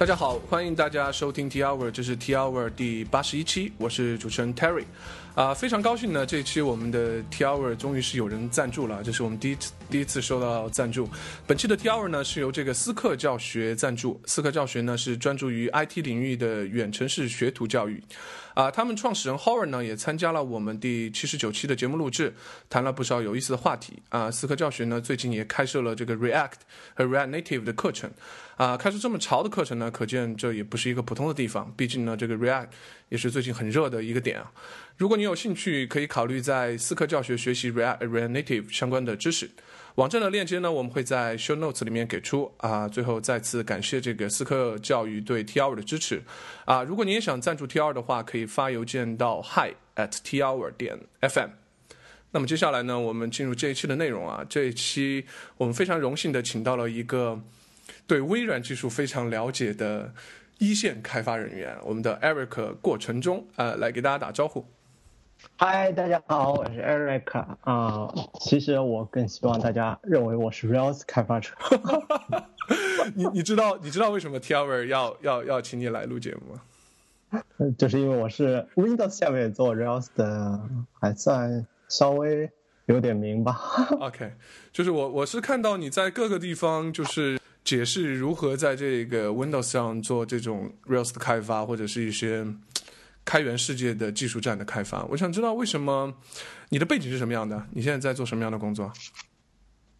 大家好，欢迎大家收听 T Hour，这是 T Hour 第八十一期，我是主持人 Terry。啊，非常高兴呢，这一期我们的 T Hour 终于是有人赞助了，这是我们第一次第一次收到赞助。本期的 T Hour 呢是由这个思课教学赞助，思课教学呢是专注于 IT 领域的远程式学徒教育。啊，他们创始人 Howard 呢也参加了我们第七十九期的节目录制，谈了不少有意思的话题。啊，思课教学呢最近也开设了这个 React 和 React Native 的课程。啊，开设这么潮的课程呢，可见这也不是一个普通的地方。毕竟呢，这个 React 也是最近很热的一个点啊。如果你有兴趣，可以考虑在思课教学学习 React React Native 相关的知识。网站的链接呢，我们会在 Show Notes 里面给出啊。最后再次感谢这个思科教育对 T R 的支持啊。如果你也想赞助 T R 的话，可以发邮件到 Hi at T R 点 FM。那么接下来呢，我们进入这一期的内容啊。这一期我们非常荣幸的请到了一个对微软技术非常了解的一线开发人员，我们的 Eric 过程中呃，来给大家打招呼。嗨，大家好，我是 Eric 啊。其实我更希望大家认为我是 Rails 开发者。你你知道你知道为什么 T R 要要要请你来录节目吗？就是因为我是 Windows 下面做 Rails 的，还算稍微有点名吧。OK，就是我我是看到你在各个地方就是解释如何在这个 Windows 上做这种 Rails 的开发，或者是一些。开源世界的技术站的开发，我想知道为什么你的背景是什么样的？你现在在做什么样的工作？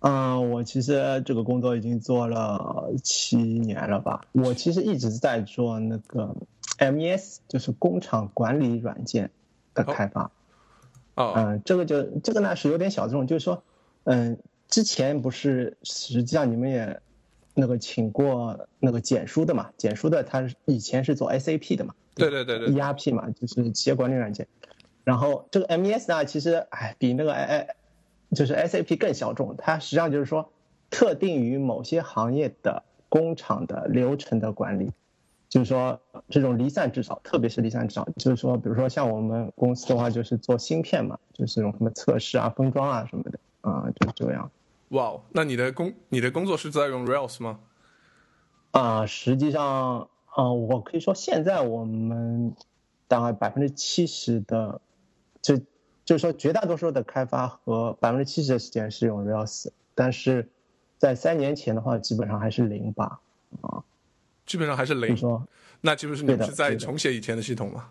嗯，我其实这个工作已经做了七年了吧。我其实一直在做那个 MES，就是工厂管理软件的开发。哦，嗯，这个就这个呢是有点小众，就是说，嗯，之前不是实际上你们也那个请过那个简书的嘛？简书的他以前是做 SAP 的嘛？对对对对，ERP 嘛，就是企业管理软件。然后这个 MES 呢，其实哎，比那个哎哎，就是 SAP 更小众。它实际上就是说，特定于某些行业的工厂的流程的管理，就是说这种离散制造，特别是离散制造，就是说，比如说像我们公司的话，就是做芯片嘛，就是这种什么测试啊、封装啊什么的啊，就这样。哇，那你的工你的工作是在用 Rails 吗？啊，实际上。嗯，我可以说现在我们大概百分之七十的，就就是说绝大多数的开发和百分之七十的时间是用 Rails，但是在三年前的话，基本上还是零吧，啊，基本上还是零。说，那岂不是你是在重写以前的系统吗？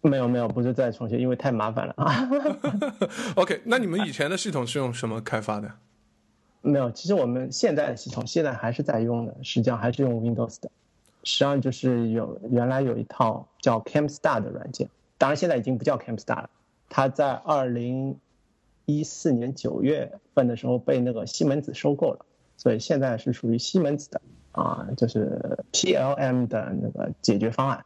没有没有，不是在重写，因为太麻烦了啊。OK，那你们以前的系统是用什么开发的？没有，其实我们现在的系统现在还是在用的，实际上还是用 Windows 的。实际上就是有原来有一套叫 CamStar 的软件，当然现在已经不叫 CamStar 了。它在二零一四年九月份的时候被那个西门子收购了，所以现在是属于西门子的啊，就是 PLM 的那个解决方案，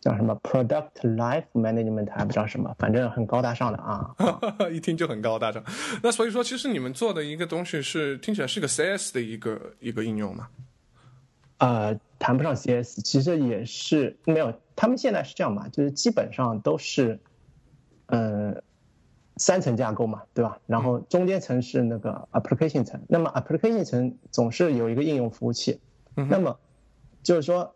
叫什么 Product Life Management 还不知道什么，反正很高大上的啊，一听就很高大上。那所以说，其实你们做的一个东西是听起来是个 CS 的一个一个应用嘛？呃，谈不上 CS，其实也是没有。他们现在是这样嘛，就是基本上都是，呃，三层架构嘛，对吧？然后中间层是那个 application 层，那么 application 层总是有一个应用服务器，那么就是说，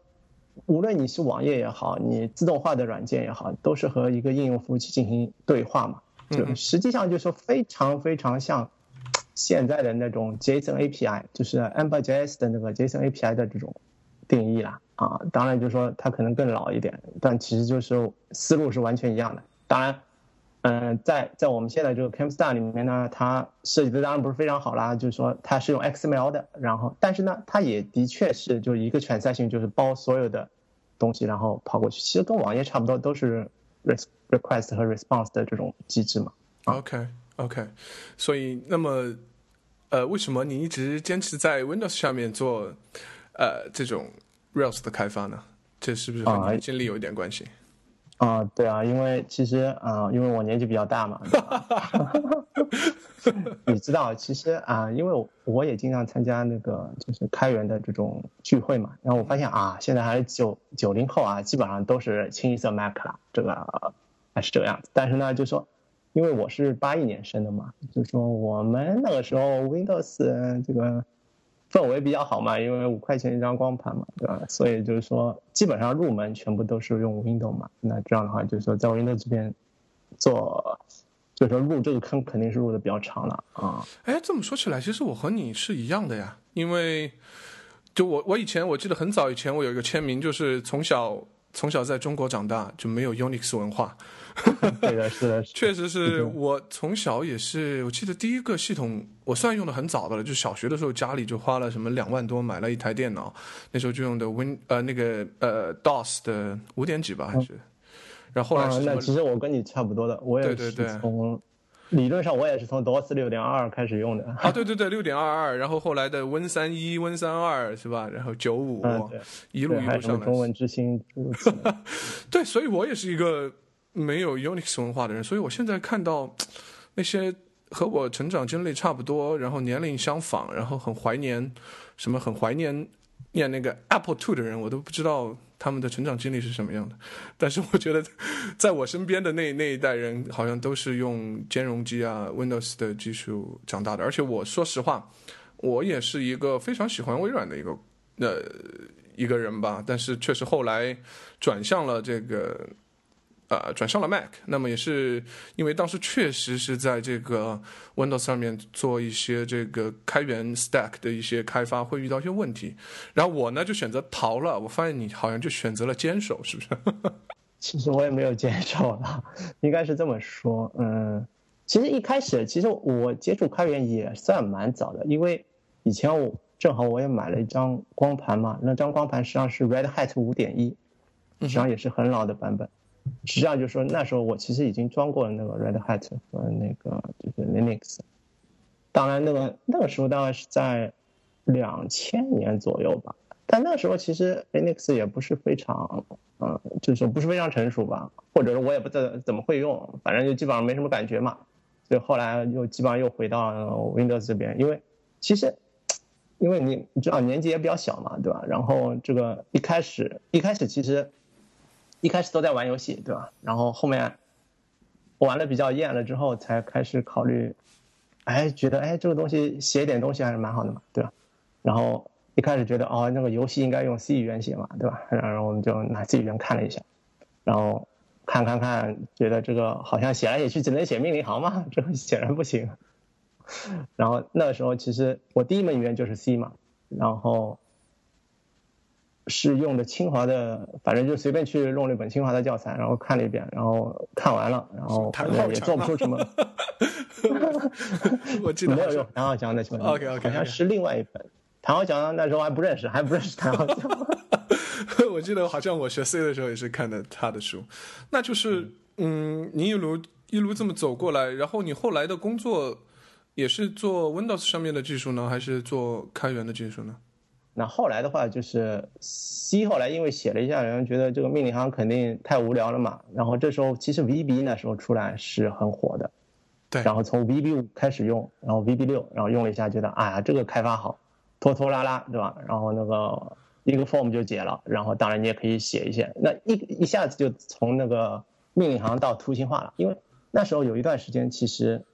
无论你是网页也好，你自动化的软件也好，都是和一个应用服务器进行对话嘛，就实际上就是说非常非常像。现在的那种 JSON API 就是 Ember.js 的那个 JSON API 的这种定义啦，啊，当然就是说它可能更老一点，但其实就是思路是完全一样的。当然，嗯，在在我们现在这个 CamStar 里面呢，它设计的当然不是非常好啦，就是说它是用 XML 的，然后但是呢，它也的确是就一个全赛性，就是包所有的东西然后跑过去，其实跟网页差不多，都是 request 和 response 的这种机制嘛。OK。OK，所以那么，呃，为什么你一直坚持在 Windows 下面做，呃，这种 Rails 的开发呢？这是不是和你经历有一点关系？啊，对啊，因为其实啊，因为我年纪比较大嘛，你知道，其实啊，因为我也经常参加那个就是开源的这种聚会嘛，然后我发现啊，现在还是九九零后啊，基本上都是清一色 Mac 了，这个还是这个样子。但是呢，就说。因为我是八一年生的嘛，就说我们那个时候 Windows 这个氛围比较好嘛，因为五块钱一张光盘嘛，对吧？所以就是说，基本上入门全部都是用 Windows 嘛。那这样的话，就是说在 Windows 这边做，就是说入这个坑肯定是入的比较长了啊。哎，这么说起来，其实我和你是一样的呀，因为就我我以前我记得很早以前我有一个签名，就是从小从小在中国长大就没有 Unix 文化。对的，是的，确实是我从小也是。我记得第一个系统，我算用的很早的了，就小学的时候家里就花了什么两万多买了一台电脑，那时候就用的 Win 呃那个呃 DOS 的五点几吧还是。然后后来是那其实我跟你差不多的，我也是从理论上我也是从 DOS 六点二开始用的。啊，对对对，六点二二，然后后来的 Win 三一、Win 三二是吧？然后九五，一路一路上来。中文之星。对，所以我也是一个。没有 Unix 文化的人，所以我现在看到那些和我成长经历差不多，然后年龄相仿，然后很怀念什么，很怀念念那个 Apple Two 的人，我都不知道他们的成长经历是什么样的。但是我觉得，在我身边的那那一代人，好像都是用兼容机啊 Windows 的技术长大的。而且我说实话，我也是一个非常喜欢微软的一个呃一个人吧。但是确实后来转向了这个。呃，转向了 Mac，那么也是因为当时确实是在这个 Windows 上面做一些这个开源 Stack 的一些开发会遇到一些问题，然后我呢就选择逃了。我发现你好像就选择了坚守，是不是？其实我也没有坚守了，应该是这么说。嗯，其实一开始其实我接触开源也算蛮早的，因为以前我正好我也买了一张光盘嘛，那张光盘实际上是 Red Hat 五点一，实际上也是很老的版本。实际上就是说，那时候我其实已经装过了那个 Red Hat 和那个就是 Linux。当然，那个那个时候大概是在两千年左右吧。但那个时候其实 Linux 也不是非常，嗯，就是说不是非常成熟吧，或者是我也不知道怎么会用，反正就基本上没什么感觉嘛。所以后来又基本上又回到 Windows 这边，因为其实因为你你知道年纪也比较小嘛，对吧？然后这个一开始一开始其实。一开始都在玩游戏，对吧？然后后面玩的比较厌了之后，才开始考虑，哎，觉得哎这个东西写点东西还是蛮好的嘛，对吧？然后一开始觉得哦，那个游戏应该用 C 语言写嘛，对吧？然后我们就拿 C 语言看了一下，然后看看看，觉得这个好像写来写去只能写命令行嘛，这显然不行。然后那个时候其实我第一门语言就是 C 嘛，然后。是用的清华的，反正就随便去弄了一本清华的教材，然后看了一遍，然后看完了，然后反正也做不出什么。我记得没有用谭浩强的书。OK OK，，好像是另外一本。谭浩强那时候还不认识，还不认识谭浩强。我记得好像我学 C 的时候也是看的他的书。那就是，嗯，你一路一路这么走过来，然后你后来的工作也是做 Windows 上面的技术呢，还是做开源的技术呢？那后来的话就是 C，后来因为写了一下，然后觉得这个命令行肯定太无聊了嘛。然后这时候其实 VB 那时候出来是很火的，对。然后从 VB 五开始用，然后 VB 六，然后用了一下，觉得哎呀这个开发好，拖拖拉拉，对吧？然后那个一个 form 就解了，然后当然你也可以写一些，那一一下子就从那个命令行到图形化了。因为那时候有一段时间其实。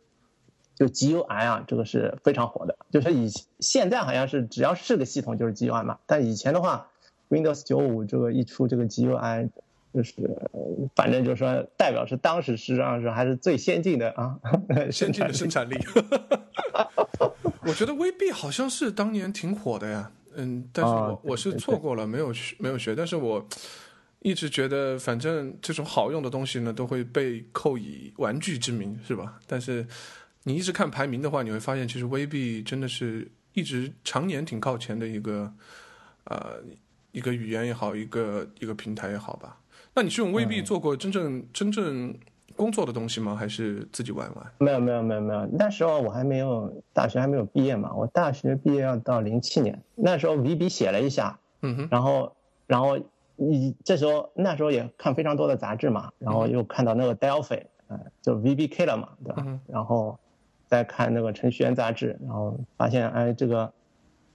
就 GUI 啊，这个是非常火的。就是以现在好像是只要是个系统就是 GUI 嘛，但以前的话，Windows 九五这个一出这个 GUI，就是反正就是说代表是当时实际上是还是最先进的啊，先进的生产力。我觉得 VB 好像是当年挺火的呀，嗯，但是我我是错过了，没有学没有学，但是我一直觉得反正这种好用的东西呢，都会被扣以玩具之名，是吧？但是。你一直看排名的话，你会发现其实 VB 真的是一直常年挺靠前的一个，呃，一个语言也好，一个一个平台也好吧。那你是用 VB 做过真正真正工作的东西吗？还是自己玩玩？没有没有没有没有，那时候我还没有大学还没有毕业嘛。我大学毕业要到零七年，那时候 VB 写了一下，嗯哼，然后然后你这时候那时候也看非常多的杂志嘛，然后又看到那个 Delphi，嗯，就 VBK 了嘛，对吧？然后。在看那个程序员杂志，然后发现，哎，这个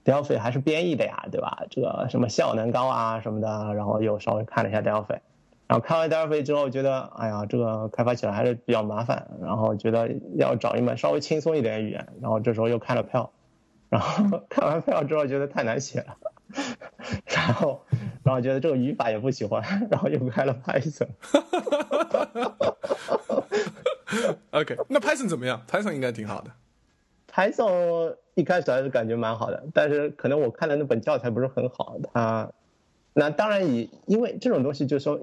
Delphi 还是编译的呀，对吧？这个什么效能高啊什么的，然后又稍微看了一下 Delphi，然后看完 Delphi 之后，觉得，哎呀，这个开发起来还是比较麻烦，然后觉得要找一门稍微轻松一点的语言，然后这时候又看了 e l 然后 看完 Perl 之后觉得太难写了，然后然后觉得这个语法也不喜欢，然后又开了 Python。OK，那 Python 怎么样？Python 应该挺好的。Python 一开始还是感觉蛮好的，但是可能我看的那本教材不是很好。它那当然以因为这种东西就是说，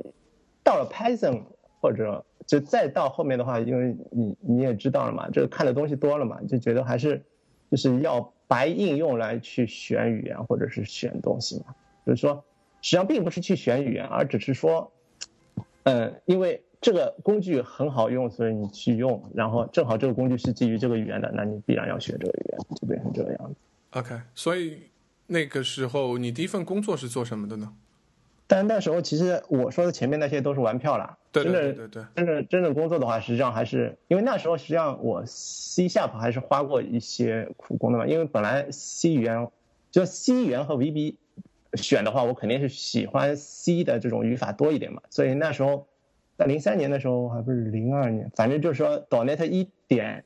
到了 Python 或者就再到后面的话，因为你你也知道了嘛，这个看的东西多了嘛，就觉得还是就是要白应用来去选语言或者是选东西嘛。就是说，实际上并不是去选语言，而只是说，嗯，因为这个工具很好用，所以你去用，然后正好这个工具是基于这个语言的，那你必然要学这个语言，就变成这个样子。OK，所以那个时候你第一份工作是做什么的呢？但那时候其实我说的前面那些都是玩票啦，对对对真对对。真正真正工作的话，实际上还是因为那时候实际上我 C sharp 还是花过一些苦功的嘛，因为本来 C 语言就 C 语言和 VB 选的话，我肯定是喜欢 C 的这种语法多一点嘛，所以那时候在零三年的时候，还不是零二年，反正就是说 .NET 一点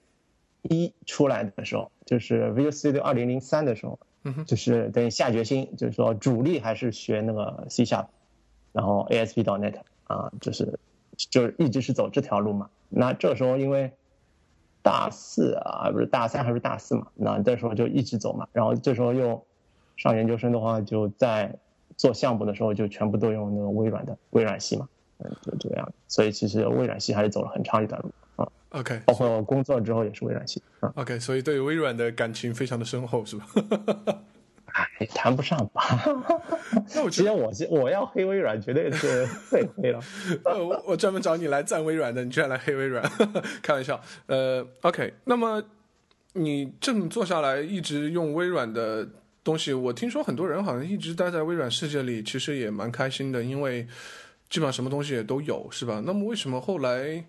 一出来的时候，就是 Visual Studio 二零零三的时候，嗯就是等于下决心，就是说主力还是学那个 C sharp，然后 ASP.NET 啊，就是就是一直是走这条路嘛。那这时候因为大四啊，不是大三还是大四嘛，那这时候就一直走嘛。然后这时候又上研究生的话，就在做项目的时候就全部都用那个微软的微软系嘛，嗯，就这个样子。所以其实微软系还是走了很长一段路啊，OK 包括工作之后也是微软系啊。OK，所以对微软的感情非常的深厚，是吧？哎，谈不上吧。那我觉得，其实我是我要黑微软，绝对是被黑了。呃，我我专门找你来赞微软的，你居然来黑微软，开玩笑。呃，OK，那么你这么做下来，一直用微软的东西，我听说很多人好像一直待在微软世界里，其实也蛮开心的，因为基本上什么东西也都有，是吧？那么为什么后来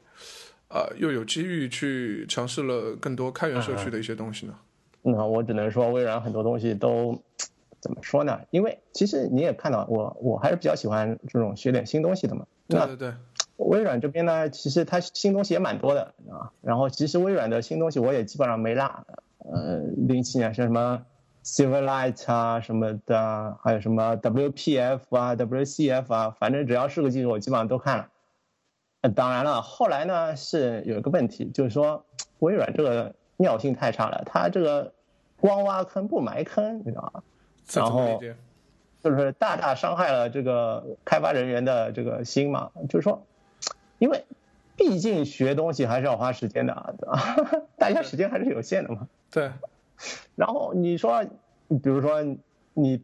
啊、又有机遇去尝试了更多开源社区的一些东西呢？那我只能说，微软很多东西都怎么说呢？因为其实你也看到，我我还是比较喜欢这种学点新东西的嘛。对对对，微软这边呢，其实它新东西也蛮多的啊。然后其实微软的新东西我也基本上没落。呃，零七年是什么 Silverlight 啊什么的，还有什么 WPF 啊、WCF 啊，反正只要是个技术，我基本上都看了。呃当然了，后来呢是有一个问题，就是说微软这个尿性太差了，它这个光挖坑不埋坑，你知道吗？然后？就是大大伤害了这个开发人员的这个心嘛。就是说，因为毕竟学东西还是要花时间的啊，对吧？大家时间还是有限的嘛。对，然后你说，比如说你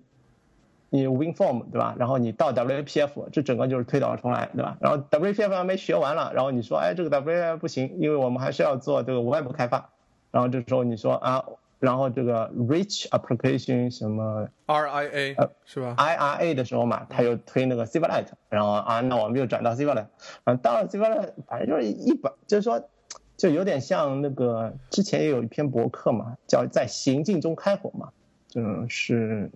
你 WinForm 对吧？然后你到 WPF，这整个就是推倒重来，对吧？然后 WPF 还没学完了，然后你说，哎，这个 WPF 不行，因为我们还是要做这个 Web 开发。然后这时候你说啊，然后这个 Rich Application 什么 RIA、是吧？IRA 的时候嘛，他又推那个 Silverlight，然后啊，那我们又转到 Silverlight，嗯，到了 Silverlight，反正就是一本，就是说，就有点像那个之前也有一篇博客嘛，叫在行进中开火嘛，嗯，是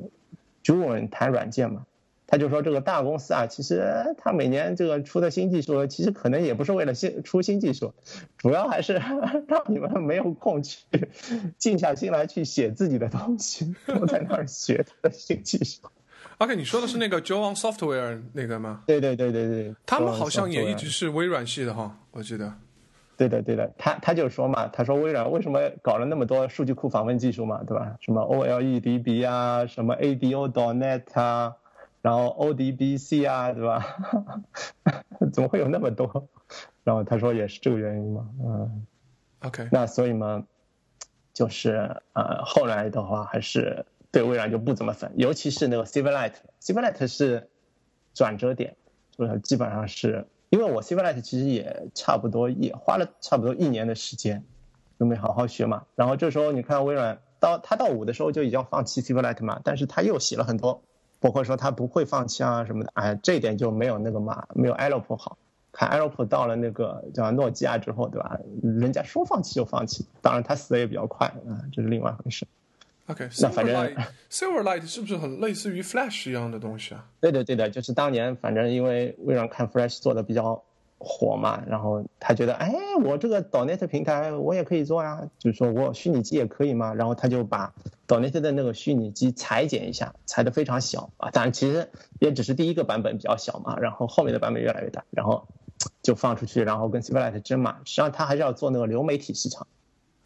朱文谈软件嘛，他就说这个大公司啊，其实他每年这个出的新技术，其实可能也不是为了新出新技术，主要还是 让你们没有空去静下心来去写自己的东西，都在那儿学他的新技术。OK，你说的是那个 Joan Software 那个吗？对对对对对，他们好像也一直是微软系的哈，我记得。对的对的，他他就说嘛，他说微软为什么搞了那么多数据库访问技术嘛，对吧？什么 OLEDB 啊，什么 ADO.NET 啊，然后 ODBC 啊，对吧？怎么会有那么多？然后他说也是这个原因嘛，嗯，OK，那所以嘛，就是呃后来的话还是对微软就不怎么粉，尤其是那个 Silverlight，Silverlight 是转折点，就是基本上是因为我 C# 其实也差不多也花了差不多一年的时间，都没好好学嘛。然后这时候你看微软到他到五的时候就已经放弃 C# 嘛，但是他又写了很多，包括说他不会放弃啊什么的，哎，这一点就没有那个嘛，没有 Alop 好。看 Alop 到了那个叫诺基亚之后，对吧？人家说放弃就放弃，当然他死的也比较快啊，这是另外一回事。OK，那反正 Silverlight Silverlight 是不是很类似于 Flash 一样的东西啊？对的，对的，就是当年反正因为微软看 Flash 做的比较火嘛，然后他觉得，哎，我这个 Donet 平台我也可以做呀，就是说我虚拟机也可以嘛，然后他就把 Donate 的那个虚拟机裁剪一下，裁的非常小啊，当然其实也只是第一个版本比较小嘛，然后后面的版本越来越大，然后就放出去，然后跟 Silverlight 争嘛。实际上他还是要做那个流媒体市场。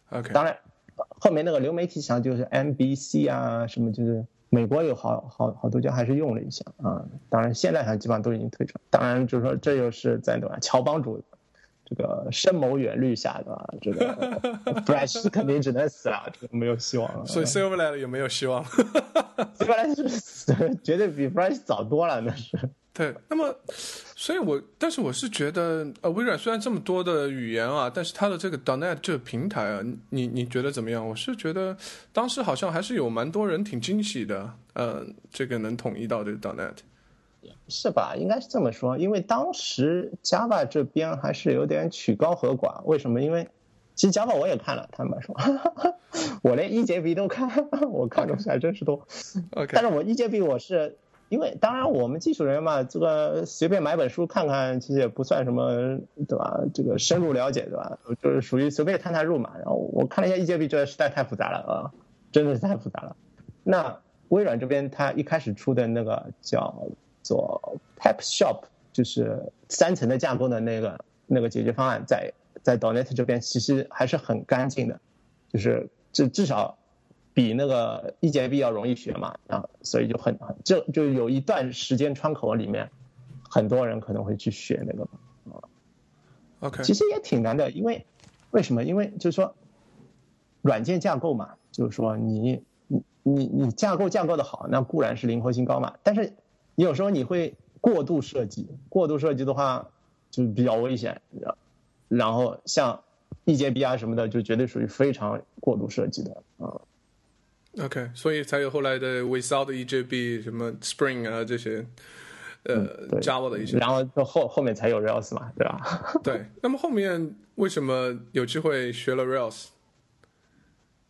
OK，当然后面那个流媒体上就是 NBC 啊什么，就是美国有好好好多家还是用了一下啊。当然现在好像基本上都已经退出。当然就是说这又是在对吧？乔帮主。这个深谋远虑下的这个 Fresh 肯定只能死了，没有希望了。所以 Silverlight 有没有希望？Silverlight 是死，绝对比 Fresh 早多了，那是。对，那么，所以我，但是我是觉得，呃，微软虽然这么多的语言啊，但是它的这个 .NET 这个平台啊，你你觉得怎么样？我是觉得当时好像还是有蛮多人挺惊喜的，呃，这个能统一到这个 .NET。是吧？应该是这么说，因为当时 Java 这边还是有点曲高和寡。为什么？因为其实 Java 我也看了，坦白说，我连一节 B 都看，我看东西还真是多。OK，但是我一节 B 我是因为，当然我们技术人员嘛，这个随便买本书看看，其实也不算什么，对吧？这个深入了解，对吧？就是属于随便探探路嘛。然后我看了一下 EJB，觉得实在太复杂了啊，真的是太复杂了。那微软这边它一开始出的那个叫。做 Pep Shop 就是三层的架构的那个那个解决方案，在在 Donet 这边其实还是很干净的，就是至至少比那个 EJB 要容易学嘛啊，所以就很很就就有一段时间窗口里面，很多人可能会去学那个啊。OK，其实也挺难的，因为为什么？因为就是说软件架构嘛，就是说你你你你架构架构的好，那固然是灵活性高嘛，但是。你有时候你会过度设计，过度设计的话就比较危险。然后像 EJB 啊什么的，就绝对属于非常过度设计的啊。OK，所以才有后来的 Without EJB 什么 Spring 啊这些呃 Java 的一些。然后后后面才有 Rails 嘛，对吧？对。那么后面为什么有机会学了 Rails？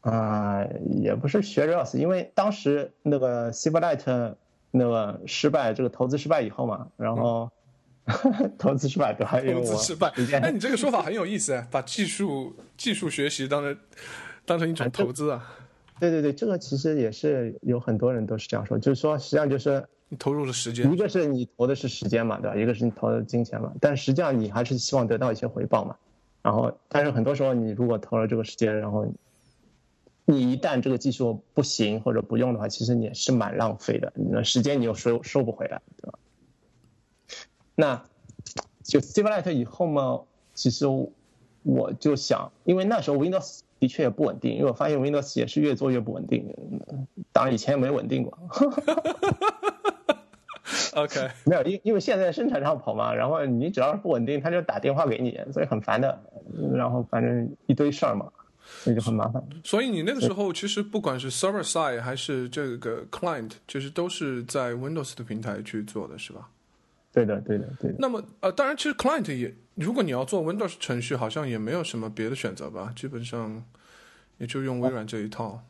啊，也不是学 Rails，因为当时那个 Silverlight。那个失败，这个投资失败以后嘛，然后 投资失败对吧？投资失败，哎，你这个说法很有意思，把技术技术学习当成当成一种投资啊？对对对，这个其实也是有很多人都是这样说，就是说实际上就是你投入了时间，一个是你投的是时间嘛，对吧？一个是你投的金钱嘛，但实际上你还是希望得到一些回报嘛。然后，但是很多时候你如果投了这个时间，然后。你一旦这个技术不行或者不用的话，其实你也是蛮浪费的。那时间你又收收不回来，对吧？那就 Silverlight 以后嘛，其实我就想，因为那时候 Windows 的确也不稳定，因为我发现 Windows 也是越做越不稳定。当然以前也没稳定过。OK，没有，因因为现在生产上跑嘛，然后你只要是不稳定，他就打电话给你，所以很烦的。然后反正一堆事儿嘛。所以就很麻烦。所以你那个时候其实不管是 server side 还是这个 client，其实都是在 Windows 的平台去做的是吧？对的，对的，对的。那么呃，当然，其实 client 也，如果你要做 Windows 程序，好像也没有什么别的选择吧？基本上也就用微软这一套。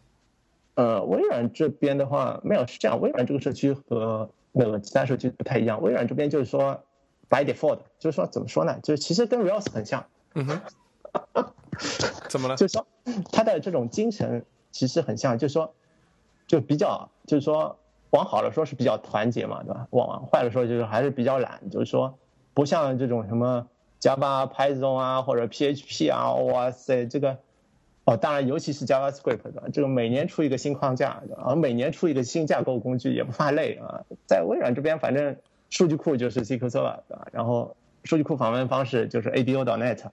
呃，微软这边的话没有是这样，微软这个社区和那个其他社区不太一样。微软这边就是说 by default，就是说怎么说呢？就是其实跟 Rails 很像。嗯哼。怎么了？就是说，他的这种精神其实很像，就是说，就比较，就是说，往好了说是比较团结嘛，对吧？往往坏了说就是还是比较懒，就是说，不像这种什么 Java、Python 啊或者 PHP 啊，哇塞，这个，哦，当然，尤其是 JavaScript，这个每年出一个新框架，啊，每年出一个新架构工具也不怕累啊。在微软这边，反正数据库就是 SQL Server，对吧？然后数据库访问方式就是 ADO.NET。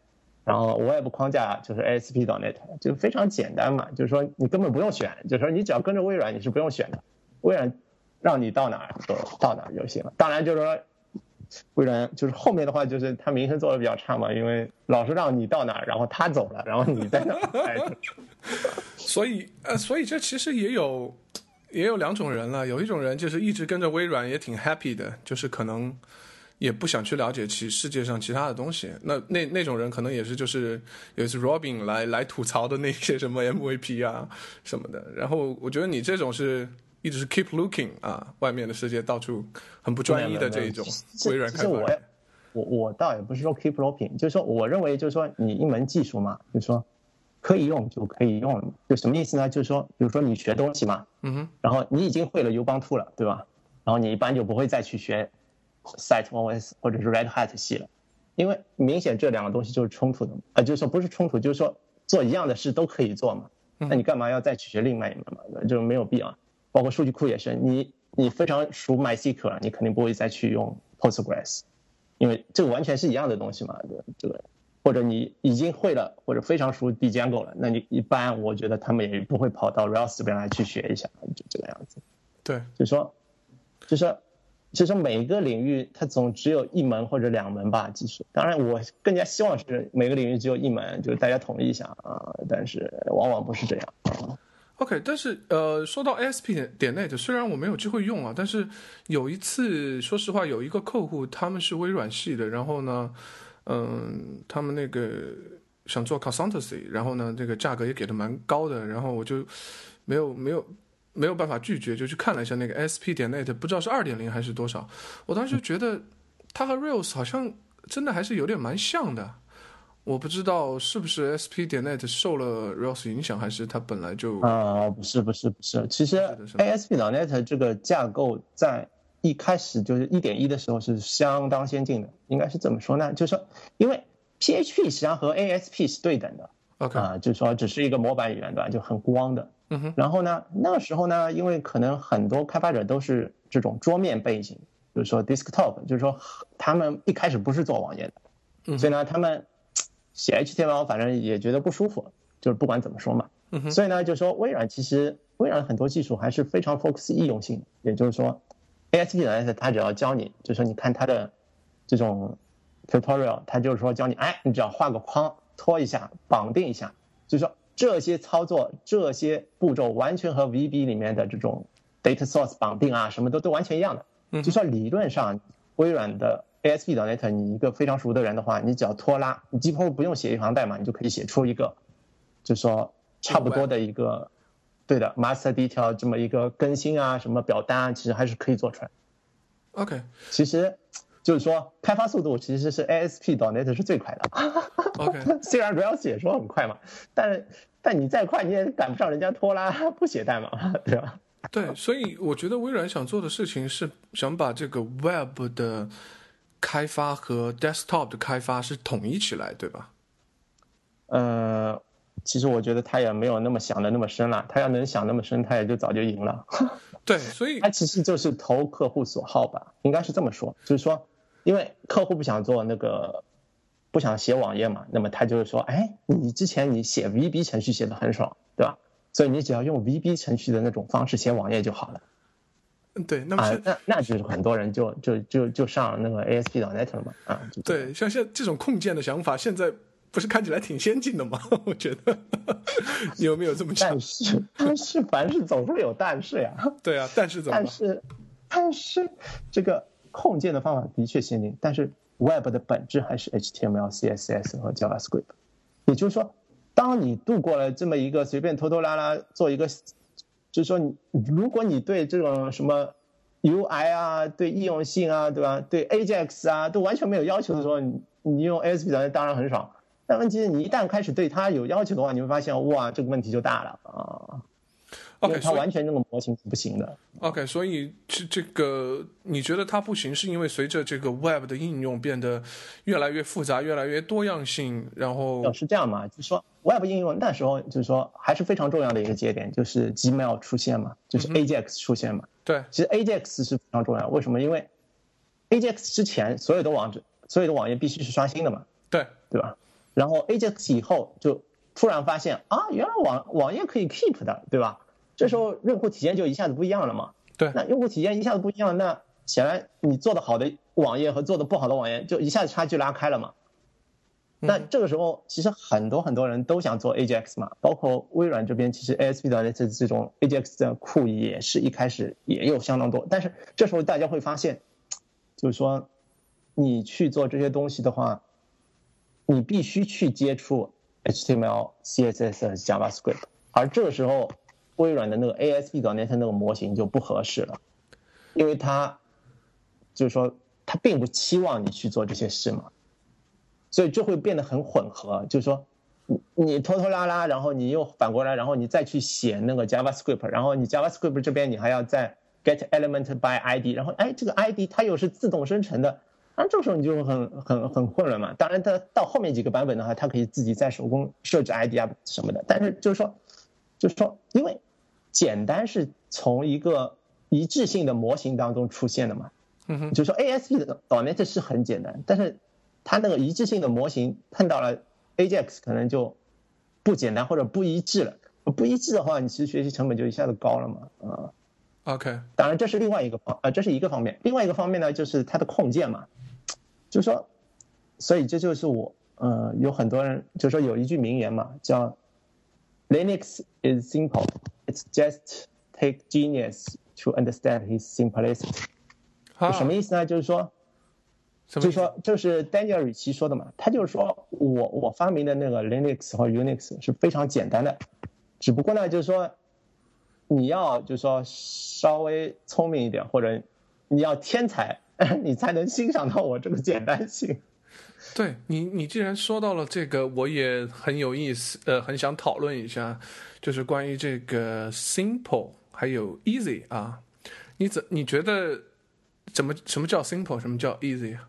然后 Web 框架就是 ASP.NET，就非常简单嘛，就是说你根本不用选，就是说你只要跟着微软，你是不用选的，微软让你到哪儿就到哪儿就行了。当然就是说，微软就是后面的话就是他名声做的比较差嘛，因为老是让你到哪儿，然后他走了，然后你在哪儿。所以呃，所以这其实也有也有两种人了，有一种人就是一直跟着微软也挺 happy 的，就是可能。也不想去了解其世界上其他的东西，那那那种人可能也是就是有一次 Robin 来来吐槽的那些什么 MVP 啊什么的，然后我觉得你这种是一直是 keep looking 啊，外面的世界到处很不专一的这一种微软开发。我我我倒也不是说 keep looking，就是说我认为就是说你一门技术嘛，就是说可以用就可以用，就什么意思呢？就是说，比如说你学东西嘛，嗯哼，然后你已经会了 Ubuntu 了，对吧？然后你一般就不会再去学 CentOS 或者是 Red Hat 系了，因为明显这两个东西就是冲突的，啊，就是说不是冲突，就是说做一样的事都可以做嘛，那你干嘛要再去学另外一门嘛？就没有必要。包括数据库也是，你你非常熟 MySQL，你肯定不会再去用 Postgres，因为这个完全是一样的东西嘛，对这个。或者你已经会了，或者非常熟 Django 了，那你一般我觉得他们也不会跑到 Rails 这边来去学一下，就这个样子。对，就说，就说，就说每个领域它总只有一门或者两门吧其实。当然，我更加希望是每个领域只有一门，就是大家统一一下啊。但是往往不是这样。OK，但是呃，说到 ASP 点 net，虽然我没有机会用啊，但是有一次，说实话，有一个客户他们是微软系的，然后呢。嗯，他们那个想做 consultancy，然后呢，这个价格也给的蛮高的，然后我就没有没有没有办法拒绝，就去看了一下那个 SP 点 net，不知道是二点零还是多少。我当时觉得它和 Rails 好像真的还是有点蛮像的。我不知道是不是 SP 点 net 受了 Rails 影响，还是它本来就啊，不是不是不是，其实 ASP 点 net 这个架构在。一开始就是一点一的时候是相当先进的，应该是怎么说呢？就是说，因为 PHP 实际上和 ASP 是对等的，OK 啊，就是说只是一个模板语言对吧？就很光的。嗯哼。然后呢，那个时候呢，因为可能很多开发者都是这种桌面背景，就是说 desktop，就是说他们一开始不是做网页的，所以呢，他们写 HTML 反正也觉得不舒服，就是不管怎么说嘛。所以呢，就是说微软其实微软很多技术还是非常 focus 易用性，也就是说。ASP 呢，它只要教你，就是说你看它的这种 tutorial，它就是说教你，哎，你只要画个框，拖一下，绑定一下，就是说这些操作、这些步骤完全和 VB 里面的这种 data source 绑定啊，什么都都完全一样的。就说理论上，微软的 ASP 的 net，你一个非常熟的人的话，你只要拖拉，你几乎不用写一行代码，你就可以写出一个，就是说差不多的一个。对的，master detail 这么一个更新啊，什么表单啊，其实还是可以做出来。OK，其实就是说开发速度其实是 ASP.NET 是最快的。OK，虽然 Rails 也说很快嘛，但但你再快你也赶不上人家拖拉不写代码，对吧？对，所以我觉得微软想做的事情是想把这个 Web 的开发和 Desktop 的开发是统一起来，对吧？呃。其实我觉得他也没有那么想的那么深了，他要能想那么深，他也就早就赢了。对，所以 他其实就是投客户所好吧，应该是这么说。就是说，因为客户不想做那个，不想写网页嘛，那么他就是说，哎，你之前你写 VB 程序写的很爽，对吧？所以你只要用 VB 程序的那种方式写网页就好了。嗯，对，那么那那就是很多人就就就就上那个 ASP.NET 了嘛，啊，对，像像这种控件的想法，现在。不是看起来挺先进的吗？我觉得，你有没有这么想？但是，但是，凡事总是有但是呀。对啊，但是怎么？但是，但是，这个控件的方法的确先进，但是 Web 的本质还是 HTML、CSS 和 JavaScript。也就是说，当你度过了这么一个随便拖拖拉拉做一个，就是说，你如果你对这种什么 UI 啊、对易用性啊，对吧？对 AJAX 啊都完全没有要求的时候，你你用 ASP 当然很爽。但问题是你一旦开始对它有要求的话，你会发现哇，这个问题就大了啊。OK，它完全这个模型是不行的。OK，所以这这个你觉得它不行，是因为随着这个 Web 的应用变得越来越复杂、越来越多样性，然后是这样嘛？就是说 Web 应用那时候就是说还是非常重要的一个节点，就是 Gmail 出现嘛，就是 AJAX 出现嘛。对，其实 AJAX 是非常重要。为什么？因为 AJAX 之前所有的网址、所有的网页必须是刷新的嘛。对，对吧？然后 Ajax 以后就突然发现啊，原来网网页可以 keep 的，对吧？这时候用户体验就一下子不一样了嘛。对，那用户体验一下子不一样，那显然你做的好的网页和做的不好的网页就一下子差距拉开了嘛。那这个时候其实很多很多人都想做 Ajax 嘛，包括微软这边其实 ASP 的这这种 Ajax 的库也是一开始也有相当多，但是这时候大家会发现，就是说你去做这些东西的话。你必须去接触 HTML、CSS 和 JavaScript，而这个时候，微软的那个 ASP.NET 那个模型就不合适了，因为它就是说它并不期望你去做这些事嘛，所以就会变得很混合。就是说，你你拖拖拉拉，然后你又反过来，然后你再去写那个 JavaScript，然后你 JavaScript 这边你还要再 get element by ID，然后哎这个 ID 它又是自动生成的，那这个时候你就很很很混乱嘛。当然它到后面几个版本的话，它可以自己再手工设置 ID 啊什么的，但是就是说就是说因为简单是从一个一致性的模型当中出现的嘛，嗯哼，就是说 ASP 的 .NET 是很简单，但是它那个一致性的模型碰到了 AJAX 可能就不简单或者不一致了。不一致的话，你其实学习成本就一下子高了嘛，啊、OK，当然这是另外一个方，呃，这是一个方面。另外一个方面呢，就是它的控件嘛，就是说，所以这就是我，呃，有很多人就说有一句名言嘛，叫 Linux is simple, it's just take genius to understand its simplicity。啊，什么意思呢？就是说？就是说，就是 Daniel 与其说的嘛，他就是说我我发明的那个 Linux 和 Unix 是非常简单的，只不过呢，就是说你要就是说稍微聪明一点，或者你要天才，你才能欣赏到我这个简单性。对你，你既然说到了这个，我也很有意思，呃，很想讨论一下，就是关于这个 simple 还有 easy 啊，你怎你觉得怎么什么叫 simple，什么叫 easy 啊？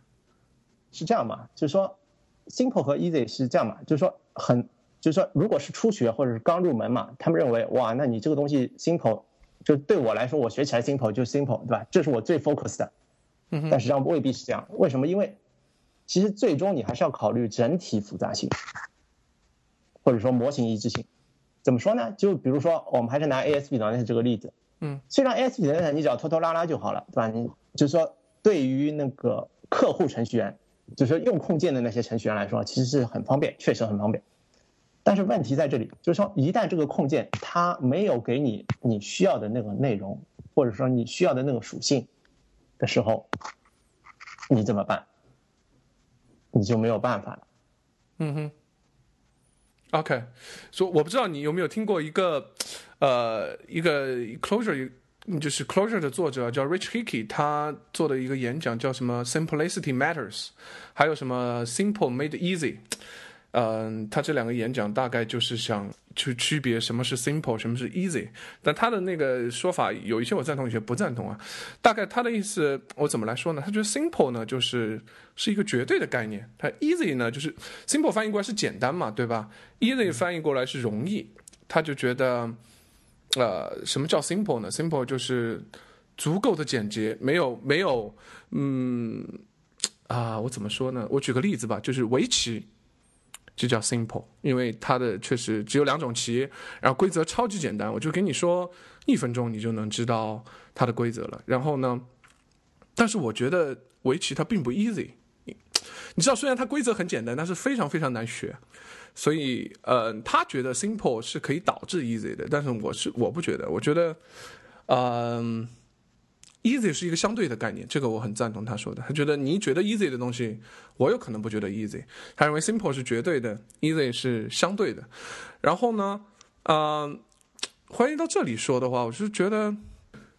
是这样嘛？就是说，simple 和 easy 是这样嘛？就是说很，就是说，如果是初学或者是刚入门嘛，他们认为哇，那你这个东西 simple，就对我来说，我学起来 simple 就 simple，对吧？这是我最 focus 的。嗯但实际上未必是这样。为什么？因为其实最终你还是要考虑整体复杂性，或者说模型一致性。怎么说呢？就比如说，我们还是拿 ASP.NET 这个例子。嗯，虽然 ASP.NET 你只要拖拖拉拉就好了，对吧？你就是说，对于那个客户程序员，就是说用控件的那些程序员来说，其实是很方便，确实很方便。但是问题在这里，就是说，一旦这个控件它没有给你你需要的那个内容，或者说你需要的那个属性的时候，你怎么办？你就没有办法了。嗯哼，OK，所我不知道你有没有听过一个呃一个 Closure，就是 Closure 的作者叫 Rich Hickey，他做的一个演讲叫什么 Simplicity Matters，还有什么 Simple Made Easy。嗯，他这两个演讲大概就是想去区别什么是 simple，什么是 easy。但他的那个说法有一些我赞同，有些不赞同啊。大概他的意思我怎么来说呢？他觉得 simple 呢就是是一个绝对的概念，它 easy 呢就是 simple 翻译过来是简单嘛，对吧？easy 翻译过来是容易。他就觉得，呃，什么叫 simple 呢？simple 就是足够的简洁，没有没有，嗯啊，我怎么说呢？我举个例子吧，就是围棋。就叫 simple，因为它的确实只有两种棋，然后规则超级简单，我就给你说一分钟你就能知道它的规则了。然后呢，但是我觉得围棋它并不 easy，你知道，虽然它规则很简单，但是非常非常难学。所以，呃，他觉得 simple 是可以导致 easy 的，但是我是我不觉得，我觉得，嗯、easy 是一个相对的概念，这个我很赞同他说的。他觉得你觉得 easy 的东西，我有可能不觉得 easy。他认为 simple 是绝对的，easy 是相对的。然后呢，呃，欢迎到这里说的话，我是觉得，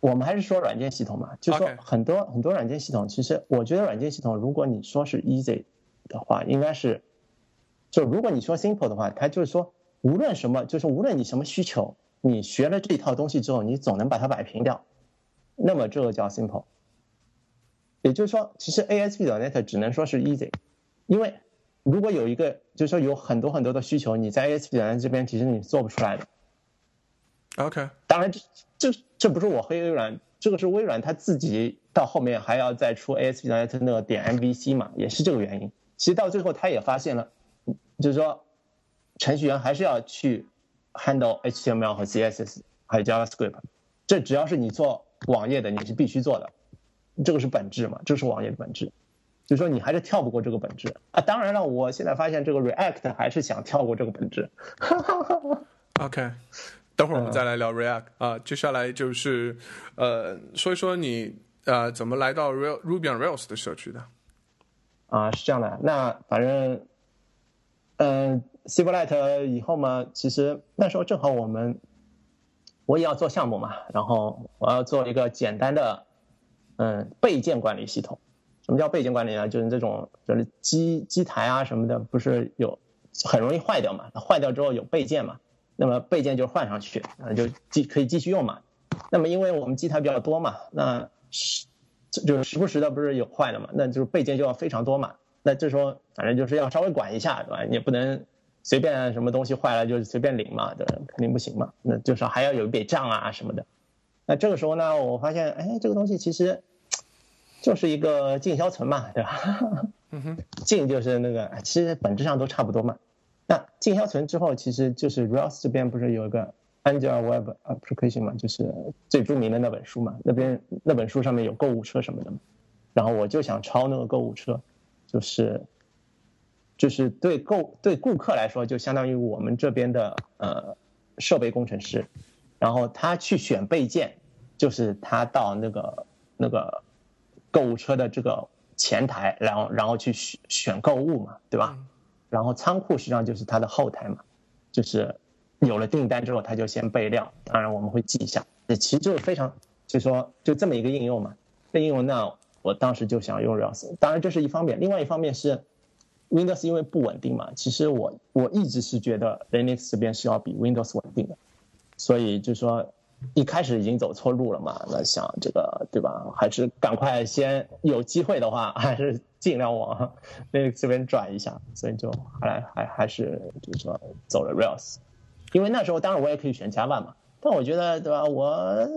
我们还是说软件系统嘛，就是说很多很多软件系统，其实我觉得软件系统，如果你说是 easy 的话，应该是，就如果你说 simple 的话，它就是说无论什么，就是无论你什么需求，你学了这一套东西之后，你总能把它摆平掉，那么这个叫 simple。也就是说，其实 ASP.NET 只能说是 easy，因为如果有一个，就是说有很多很多的需求，你在 ASP.NET 这边其实你做不出来的。OK，当然这，这这不是我黑微软，这个是微软它自己到后面还要再出 ASP.NET 那个点 MVC 嘛，也是这个原因。其实到最后他也发现了，就是说程序员还是要去 handle HTML 和 CSS 还有 JavaScript，这只要是你做网页的，你是必须做的，这个是本质嘛，这是网页的本质。就是说你还是跳不过这个本质啊！当然了，我现在发现这个 React 还是想跳过这个本质。OK，等会儿我们再来聊 React 啊、接下来就是呃说一说你呃怎么来到 Real Ruby on Rails 的社区的。啊，是这样的。那反正，嗯、c i v i l i t e 以后嘛，其实那时候正好我们我也要做项目嘛，然后我要做一个简单的嗯备件管理系统。什么叫备件管理呢？就是这种就是机机台啊什么的，不是有很容易坏掉嘛，坏掉之后有备件嘛，那么备件就换上去，啊就继可以继续用嘛。那么因为我们机台比较多嘛，那时就是时不时的不是有坏的嘛，那就是备件就要非常多嘛。那这时候反正就是要稍微管一下，对吧？你不能随便什么东西坏了就随便领嘛，对？肯定不行嘛。那就是还要有一笔账啊什么的。那这个时候呢，我发现，哎，这个东西其实就是一个进销存嘛，对吧？进就是那个，其实本质上都差不多嘛。那进销存之后，其实就是 Rails 这边不是有一个 Angular Web Application 嘛，就是最著名的那本书嘛。那边那本书上面有购物车什么的嘛。然后我就想抄那个购物车，就是就是对购对顾客来说，就相当于我们这边的呃设备工程师，然后他去选备件，就是他到那个那个购物车的这个前台，然后然后去选选购物嘛，对吧？然后仓库实际上就是他的后台嘛，就是有了订单之后，他就先备料，当然我们会记一下。这其实就是非常，就说就这么一个应用嘛。这应用呢，我当时就想用 Rails，当然这是一方面，另外一方面是 Windows 因为不稳定嘛，其实我我一直是觉得 Linux 这边是要比 Windows 稳定的，所以就说一开始已经走错路了嘛，那想这个对吧，还是赶快先有机会的话，还是尽量往 Linux 这边转一下，所以就后来还还是就是说走了 Rails，因为那时候当然我也可以选 Java 嘛，但我觉得对吧，我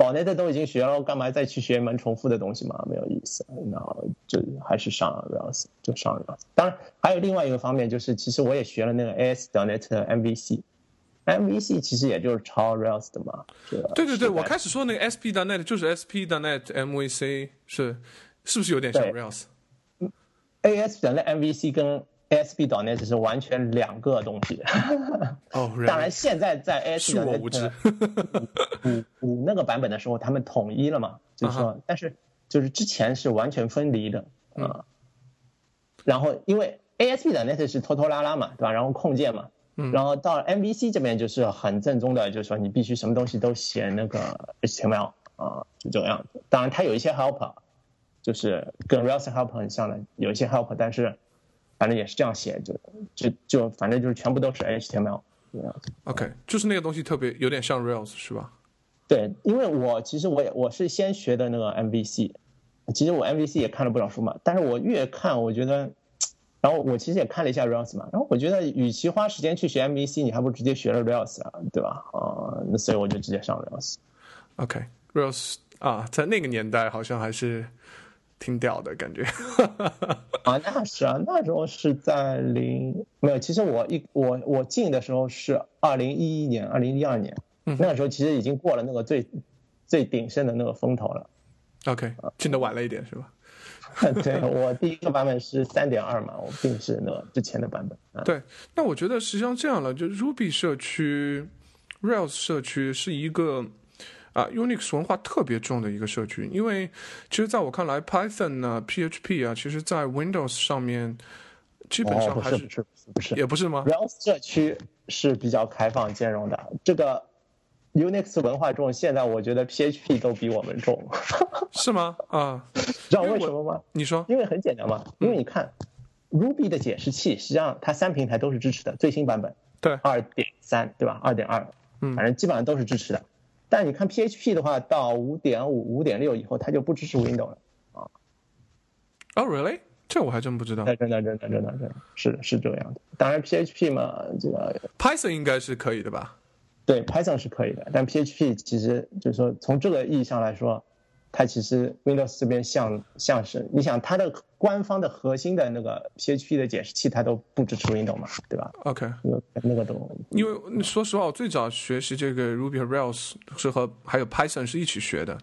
岛内的都已经学了，干嘛再去学一门重复的东西嘛？没有意思。然后就还是上 Rails，就上 Rails。当然还有另外一个方面，就是其实我也学了那个 AS.NET 的 MVC，MVC 其实也就是抄 Rails 的嘛。对对对，我开始说那个 SP.NET 就是 SP.NET MVC 是是不是有点像 Rails？AS.NET MVC 跟 ASP.NET 是完全两个东西。哦，当然，现在在无知。五五那个版本的时候，他们统一了嘛，就是说，啊但是就是之前是完全分离的嗯啊。然后因为 ASP 的 net 是拖拖拉拉嘛，对吧？然后控件嘛，嗯然后到了 MVC 这边就是很正宗的，就是说你必须什么东西都写那个 HTML 啊，就这个样子。当然它有一些 helper，就是跟 Rails helper 很像的，有一些 helper，但是反正也是这样写，就就就反正就是全部都是 HTML 这样子。OK，就是那个东西特别有点像 Rails 是吧？对，因为我其实我也我是先学的那个 MVC，其实我 MVC 也看了不少书嘛，但是我越看我觉得，然后我其实也看了一下 Rails 嘛，然后我觉得与其花时间去学 MVC，你还不如直接学了 Rails 啊，对吧？啊、那所以我就直接上 Rails。OK，Rails 啊，在那个年代好像还是挺屌的感觉。啊，那是啊，那时候是在零没有，其实我一我我进的时候是二零一一年、二零一二年，嗯那个时候其实已经过了那个最最鼎盛的那个风头了。OK，进的晚了一点是吧？对我第一个版本是三点二嘛，我并不是那个之前的版本。啊对，那我觉得实际上这样了，就 Ruby 社区、Rails 社区是一个啊 Unix 文化特别重的一个社区，因为其实在我看来，Python 啊、PHP 啊，其实在 Windows 上面基本哦，上还不是不是不是也不是吗？，Rails 社区是比较开放兼容的。这个 Unix 文化重，现在我觉得 PHP 都比我们重，是吗？啊，知道为什么吗？你说因为很简单嘛，因为你看 Ruby 的解释器，实际上它三平台都是支持的，最新版本对，二点三对吧？二点二，嗯反正基本上都是支持的。但你看 PHP 的话，到五点五、五点六以后，它就不支持 Windows 了。哦，Really？这我还真不知道。真的，真的，真的，真的是是这个样的。当然，PHP 嘛，这个 Python 应该是可以的吧？对 Python 是可以的，但 PHP 其实就是说，从这个意义上来说，它其实 Windows 这边像像是，你想它的官方的核心的那个 PHP 的解释器，它都不支持 Windows 嘛，对吧？OK，那个那个都因为说实话，我最早学习这个 Ruby 和 Rails 是和还有 Python 是一起学的。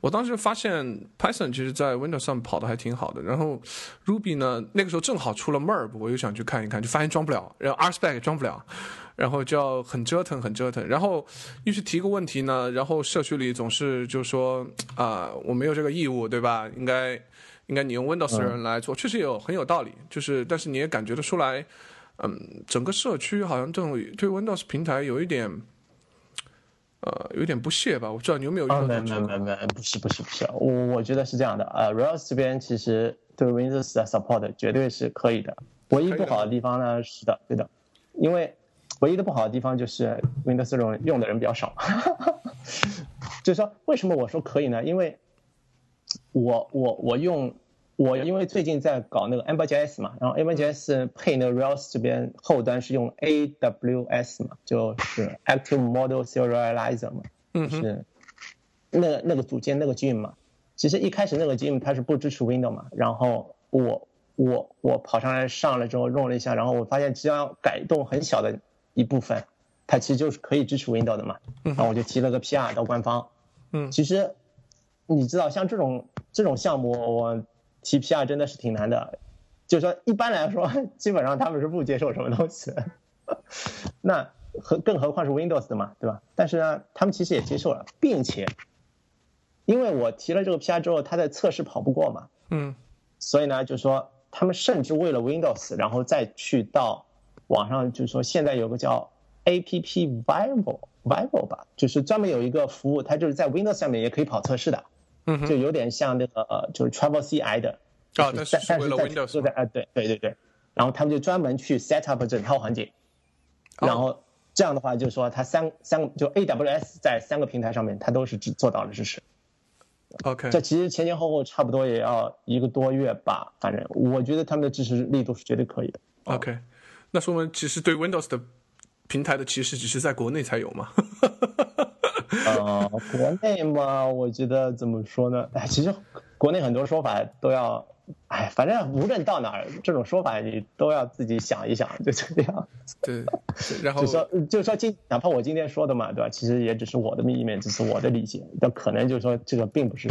我当时发现 Python 其实在 Windows 上跑的还挺好的，然后 Ruby 呢，那个时候正好出了 Merb，我又想去看一看，就发现装不了，然后 RSpec 也装不了，然后就要很折腾，很折腾。然后又去提个问题呢，然后社区里总是就说啊、我没有这个义务，对吧？应该应该你用 Windows 人来做，确实有很有道理。就是但是你也感觉得出来。嗯，整个社区好像这种对 Windows 平台有一点，呃，有点不屑吧？我不知道你有没有遇啊，没？没没没，不是不是不是，我我觉得是这样的，呃，Rails 这边其实对 Windows 的 support 绝对是可以的，唯一不好的地方呢，是的，对的，因为唯一的不好的地方就是 Windows 用用的人比较少。就是说，为什么我说可以呢？因为我我我用我因为最近在搞那个 Ember.js 嘛，然后 Ember.js 配那个 Rails 这边后端是用 AWS 嘛，就是 Active Model Serializer 嘛，就是那那个组件那个 gem 嘛。其实一开始那个 gem 它是不支持 Windows 嘛，然后我我我跑上来上了之后用了一下，然后我发现只要改动很小的一部分，它其实就是可以支持 Windows 的嘛。然后我就提了个 PR 到官方。嗯，其实你知道，像这种这种项目，我提 PR 真的是挺难的。就是说，一般来说，基本上他们是不接受什么东西的。那何更何况是 Windows 的嘛，对吧？但是呢，他们其实也接受了，并且因为我提了这个 PR 之后，他的测试跑不过嘛，嗯，所以呢，就是说他们甚至为了 Windows，然后再去到网上，就是说现在有个叫 App Viable。Vivo 吧，就是专门有一个服务，它就是在 Windows 上面也可以跑测试的，嗯，就有点像那个呃，就是 Travel CI 的，啊，但是但是在啊，对对对对，然后他们就专门去 set up 整套环境，然后这样的话就是说它三三就 AWS 在三个平台上面它都是只做到了支持，OK，这其实前前后后差不多也要一个多月吧，反正我觉得他们的支持力度是绝对可以的，OK，那说明其实对 Windows 的。平台的歧视只是在国内才有吗？呃，国内嘛，我觉得怎么说呢？哎，其实国内很多说法都要，哎，反正无论到哪儿，这种说法你都要自己想一想，就这样。对，然后就说就说今哪怕我今天说的嘛，对吧？其实也只是我的意面，只是我的理解，但可能就是说这个并不是，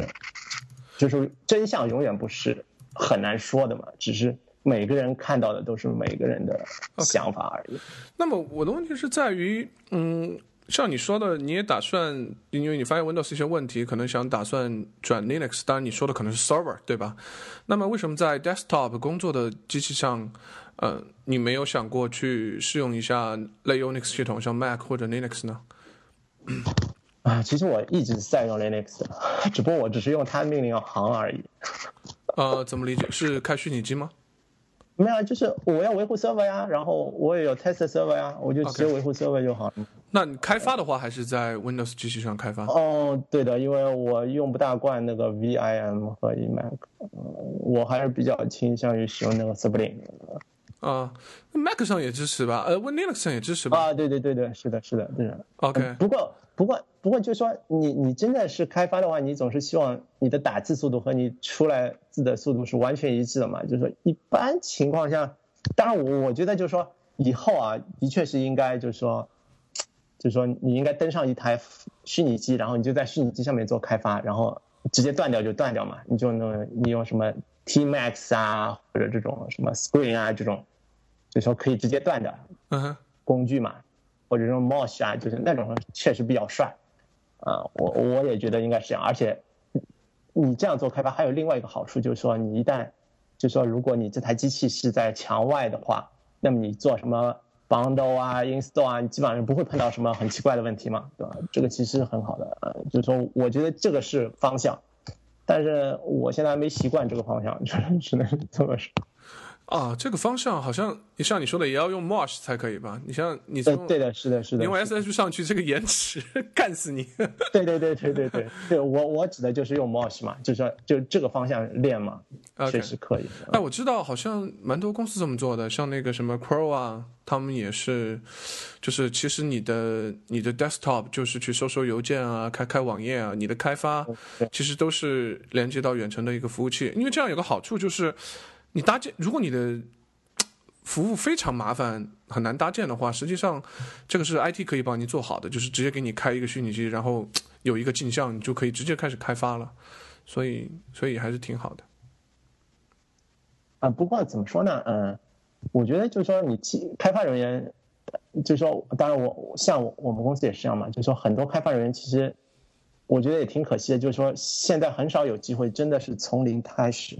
就是真相永远不是很难说的嘛，只是。每个人看到的都是每个人的想法而已。那么我的问题是在于，嗯，像你说的，你也打算，因为你发现 Windows 一些问题，可能想打算转 Linux。当然你说的可能是 Server，对吧？那么为什么在 Desktop 工作的机器上，呃，你没有想过去试用一下类 Unix 系统，像 Mac 或者 Linux 呢？啊，其实我一直在用 Linux 的，只不过我只是用它命令行而已。呃，怎么理解？是开虚拟机吗？没有，就是我要维护 server 呀，然后我也有 test server 呀，我就直接维护 server 就好了。那你开发的话，还是在 Windows 机器上开发？哦，对的，因为我用不大惯那个 vim 和 emac，我还是比较倾向于使用那个 Sublime。啊，Mac 上也支持吧？呃，Windows 上也支持吧？啊，对对对对，是的，是的，对的。OK，不过。不过，不过，就是说，你你真的是开发的话，你总是希望你的打字速度和你出来字的速度是完全一致的嘛？就是说，一般情况下，当然，我我觉得就是说，以后啊，的确是应该就是说，就是说，你应该登上一台虚拟机，然后你就在虚拟机上面做开发，然后直接断掉就断掉嘛，你就能你用什么 T Max 啊，或者这种什么 Screen 啊这种，就说可以直接断的工具嘛。或者这种 Mosh 啊，就是那种确实比较帅，啊，我我也觉得应该是这样。而且你这样做开发还有另外一个好处，就是说你一旦，就是说如果你这台机器是在墙外的话，那么你做什么 bundle 啊、install 啊，你基本上不会碰到什么很奇怪的问题嘛，对吧？这个其实是很好的，呃，就是说我觉得这个是方向，但是我现在还没习惯这个方向，只能只能这么说。啊，这个方向好像你像你说的，也要用 Mosh 才可以吧？你像你对对的，是的，是的，用 SH 上去，这个延迟 干死你。对对对对对对，对我我指的就是用 Mosh 嘛，就是说就这个方向练嘛，确实可以。哎，我知道好像蛮多公司这么做的，像那个什么 Crow 啊，他们也是，就是其实你的你的 Desktop 就是去收收邮件啊，开开网页啊，你的开发其实都是连接到远程的一个服务器，因为这样有个好处就是。你搭建，如果你的服务非常麻烦、很难搭建的话，实际上这个是 IT 可以帮你做好的，就是直接给你开一个虚拟机，然后有一个镜像，你就可以直接开始开发了。所以，所以还是挺好的。啊，不过怎么说呢？嗯，我觉得就是说，你开发人员，就是说，当然我像我们公司也是这样嘛，就是说，很多开发人员其实我觉得也挺可惜的，就是说，现在很少有机会真的是从零开始。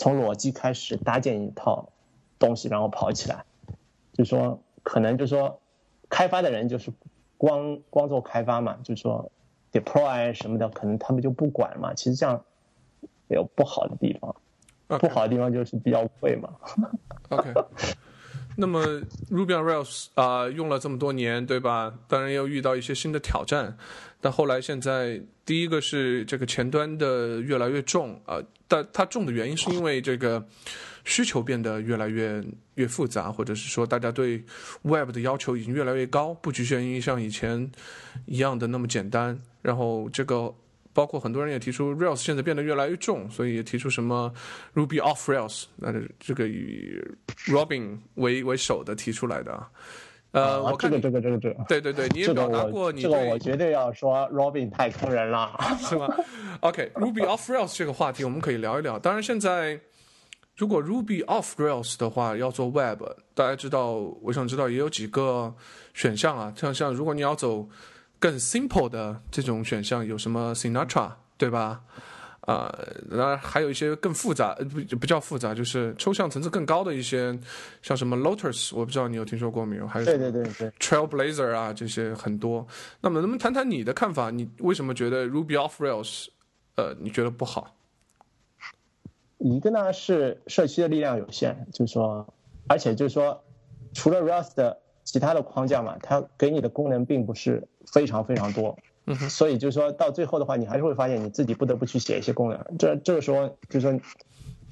从裸机开始搭建一套东西，然后跑起来，就说可能就说开发的人就是光光做开发嘛，就说 deploy 什么的，可能他们就不管嘛。其实这样有不好的地方，不好的地方就是比较贵嘛。OK。那么 Ruby on Rails 啊、用了这么多年，对吧？当然又遇到一些新的挑战，但后来现在第一个是这个前端的越来越重啊、但它重的原因是因为这个需求变得越来越越复杂，或者是说大家对 Web 的要求已经越来越高，不局限于像以前一样的那么简单。然后这个包括很多人也提出 Rails 现在变得越来越重，所以也提出什么 Ruby off Rails，那这个以 Robin 为为首的提出来的啊。呃，啊我看你这个这个这个这个，对对对，你也这个表达过我这个你对我绝对要说 Robin 太坑人了。是吗？OK，Ruby off Rails 这个话题我们可以聊一聊。当然，现在如果 Ruby off Rails 的话，要做 Web，大家知道，我想知道也有几个选项啊，像像如果你要走更 simple 的这种选项，有什么 Sinatra，对吧？啊、当然还有一些更复杂，呃不不叫复杂，就是抽象层次更高的一些，像什么 Lotus，我不知道你有听说过没有？还有对对对对，Trailblazer 啊，这些很多。那么，能不能谈谈你的看法？你为什么觉得 Ruby off Rails，呃，你觉得不好？一个呢是社区的力量有限，就是说，而且就是说，除了 Rails 的其他的框架嘛，它给你的功能并不是非常非常多，嗯哼所以就是说到最后的话，你还是会发现你自己不得不去写一些功能。这这个时候就是说，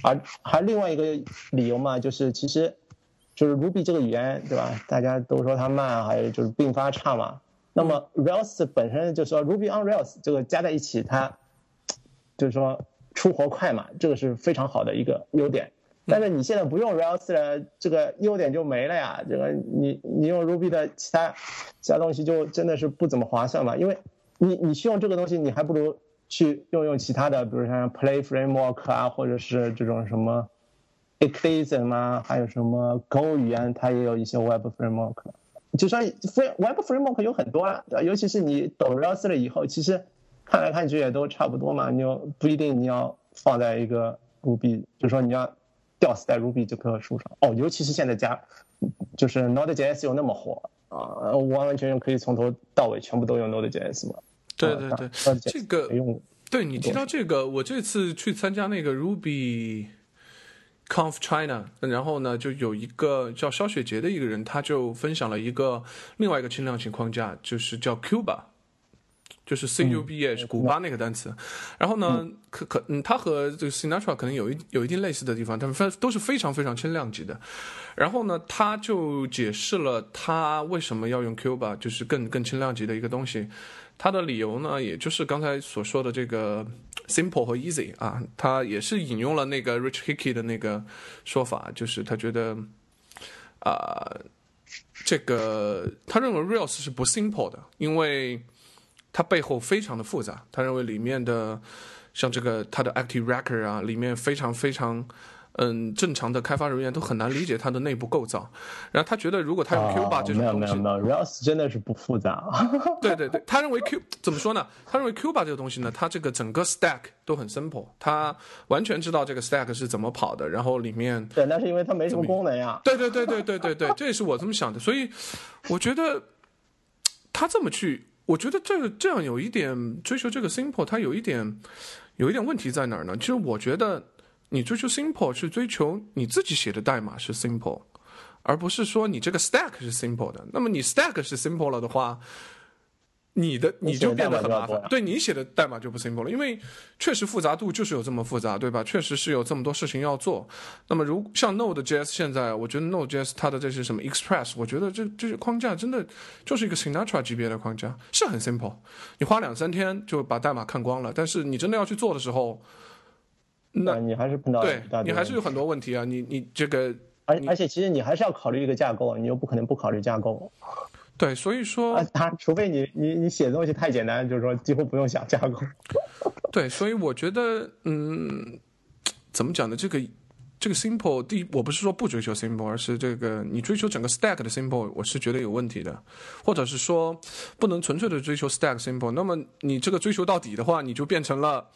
而还另外一个理由嘛，就是其实就是 Ruby 这个语言对吧？大家都说它慢，还有就是并发差嘛。那么 Rails 本身就是说 Ruby on Rails 这个加在一起，它就是说出活快嘛，这个是非常好的一个优点。但是你现在不用 Rails 了，这个优点就没了呀。这个你你用 Ruby 的其他其他东西就真的是不怎么划算嘛，因为你你去用这个东西，你还不如去用用其他的，比如像 Play Framework 啊，或者是这种什么 Eclipse 啊，还有什么 Go 语言，它也有一些 Web Framework。就说 Web Framework 有很多啊，尤其是你懂 Rails 了以后，其实看来看去也都差不多嘛。你又不一定你要放在一个 Ruby，就说你要吊死在 Ruby 这棵树上。哦，尤其是现在加就是 Node.js 又那么火啊，完完全全可以从头到尾全部都用 Node.js 嘛。对对对，啊这个用。对你提到这个，我这次去参加那个 Ruby Conf China，然后呢，就有一个叫肖雪杰的一个人，他就分享了一个另外一个轻量型框架，就是叫 Cuba。就是 C U B A 是古巴那个单词，然后呢，可可嗯，它和这个 Sinatra 可能有一有一定类似的地方，但非都是非常非常轻量级的。然后呢，他就解释了他为什么要用 Cuba，就是更更轻量级的一个东西。他的理由呢，也就是刚才所说的这个 simple 和 easy 啊，他也是引用了那个 Rich Hickey 的那个说法，就是他觉得啊、这个他认为 Rails 是不 simple 的，因为它背后非常的复杂。他认为里面的像这个它的 Active Record 啊，里面非常非常。嗯，正常的开发人员都很难理解它的内部构造，然后他觉得如果他用 Cuba 这种哦没有东西，没有没有，Rails 真的是不复杂。对对对，他认为 Q 怎么说呢？他认为 Cuba 这个东西呢，它这个整个 stack 都很 simple，他完全知道这个 stack 是怎么跑的，然后里面，对，那是因为它没什么功能呀。对对对对对对对，这也是我这么想的，所以我觉得他这么去，我觉得这个这样有一点追求这个 simple，它有一点有一点问题在哪儿呢？其实我觉得你追求 simple 是追求你自己写的代码是 simple，而不是说你这个 stack 是 simple 的。那么你 stack 是 simple 了的话，你的你就变得很麻烦，对你写的代码就不 simple 了，因为确实复杂度就是有这么复杂，对吧？确实是有这么多事情要做。那么如像 Node.js 现在，我觉得 Node.js 它的这些什么 Express，我觉得这这些框架真的就是一个 Sinatra 级别的框架，是很 simple，你花两三天就把代码看光了。但是你真的要去做的时候，那你还是碰到对你还是有很多问题啊，你你这个而而且其实你还是要考虑一个架构，你又不可能不考虑架构对，所以说啊。它除非你你你写的东西太简单，就是说几乎不用想架构。对，所以我觉得，嗯，怎么讲呢？这个这个 simple，第一，我不是说不追求 simple，而是这个你追求整个 stack 的 simple，我是觉得有问题的，或者是说不能纯粹的追求 stack simple。那么你这个追求到底的话，你就变成了，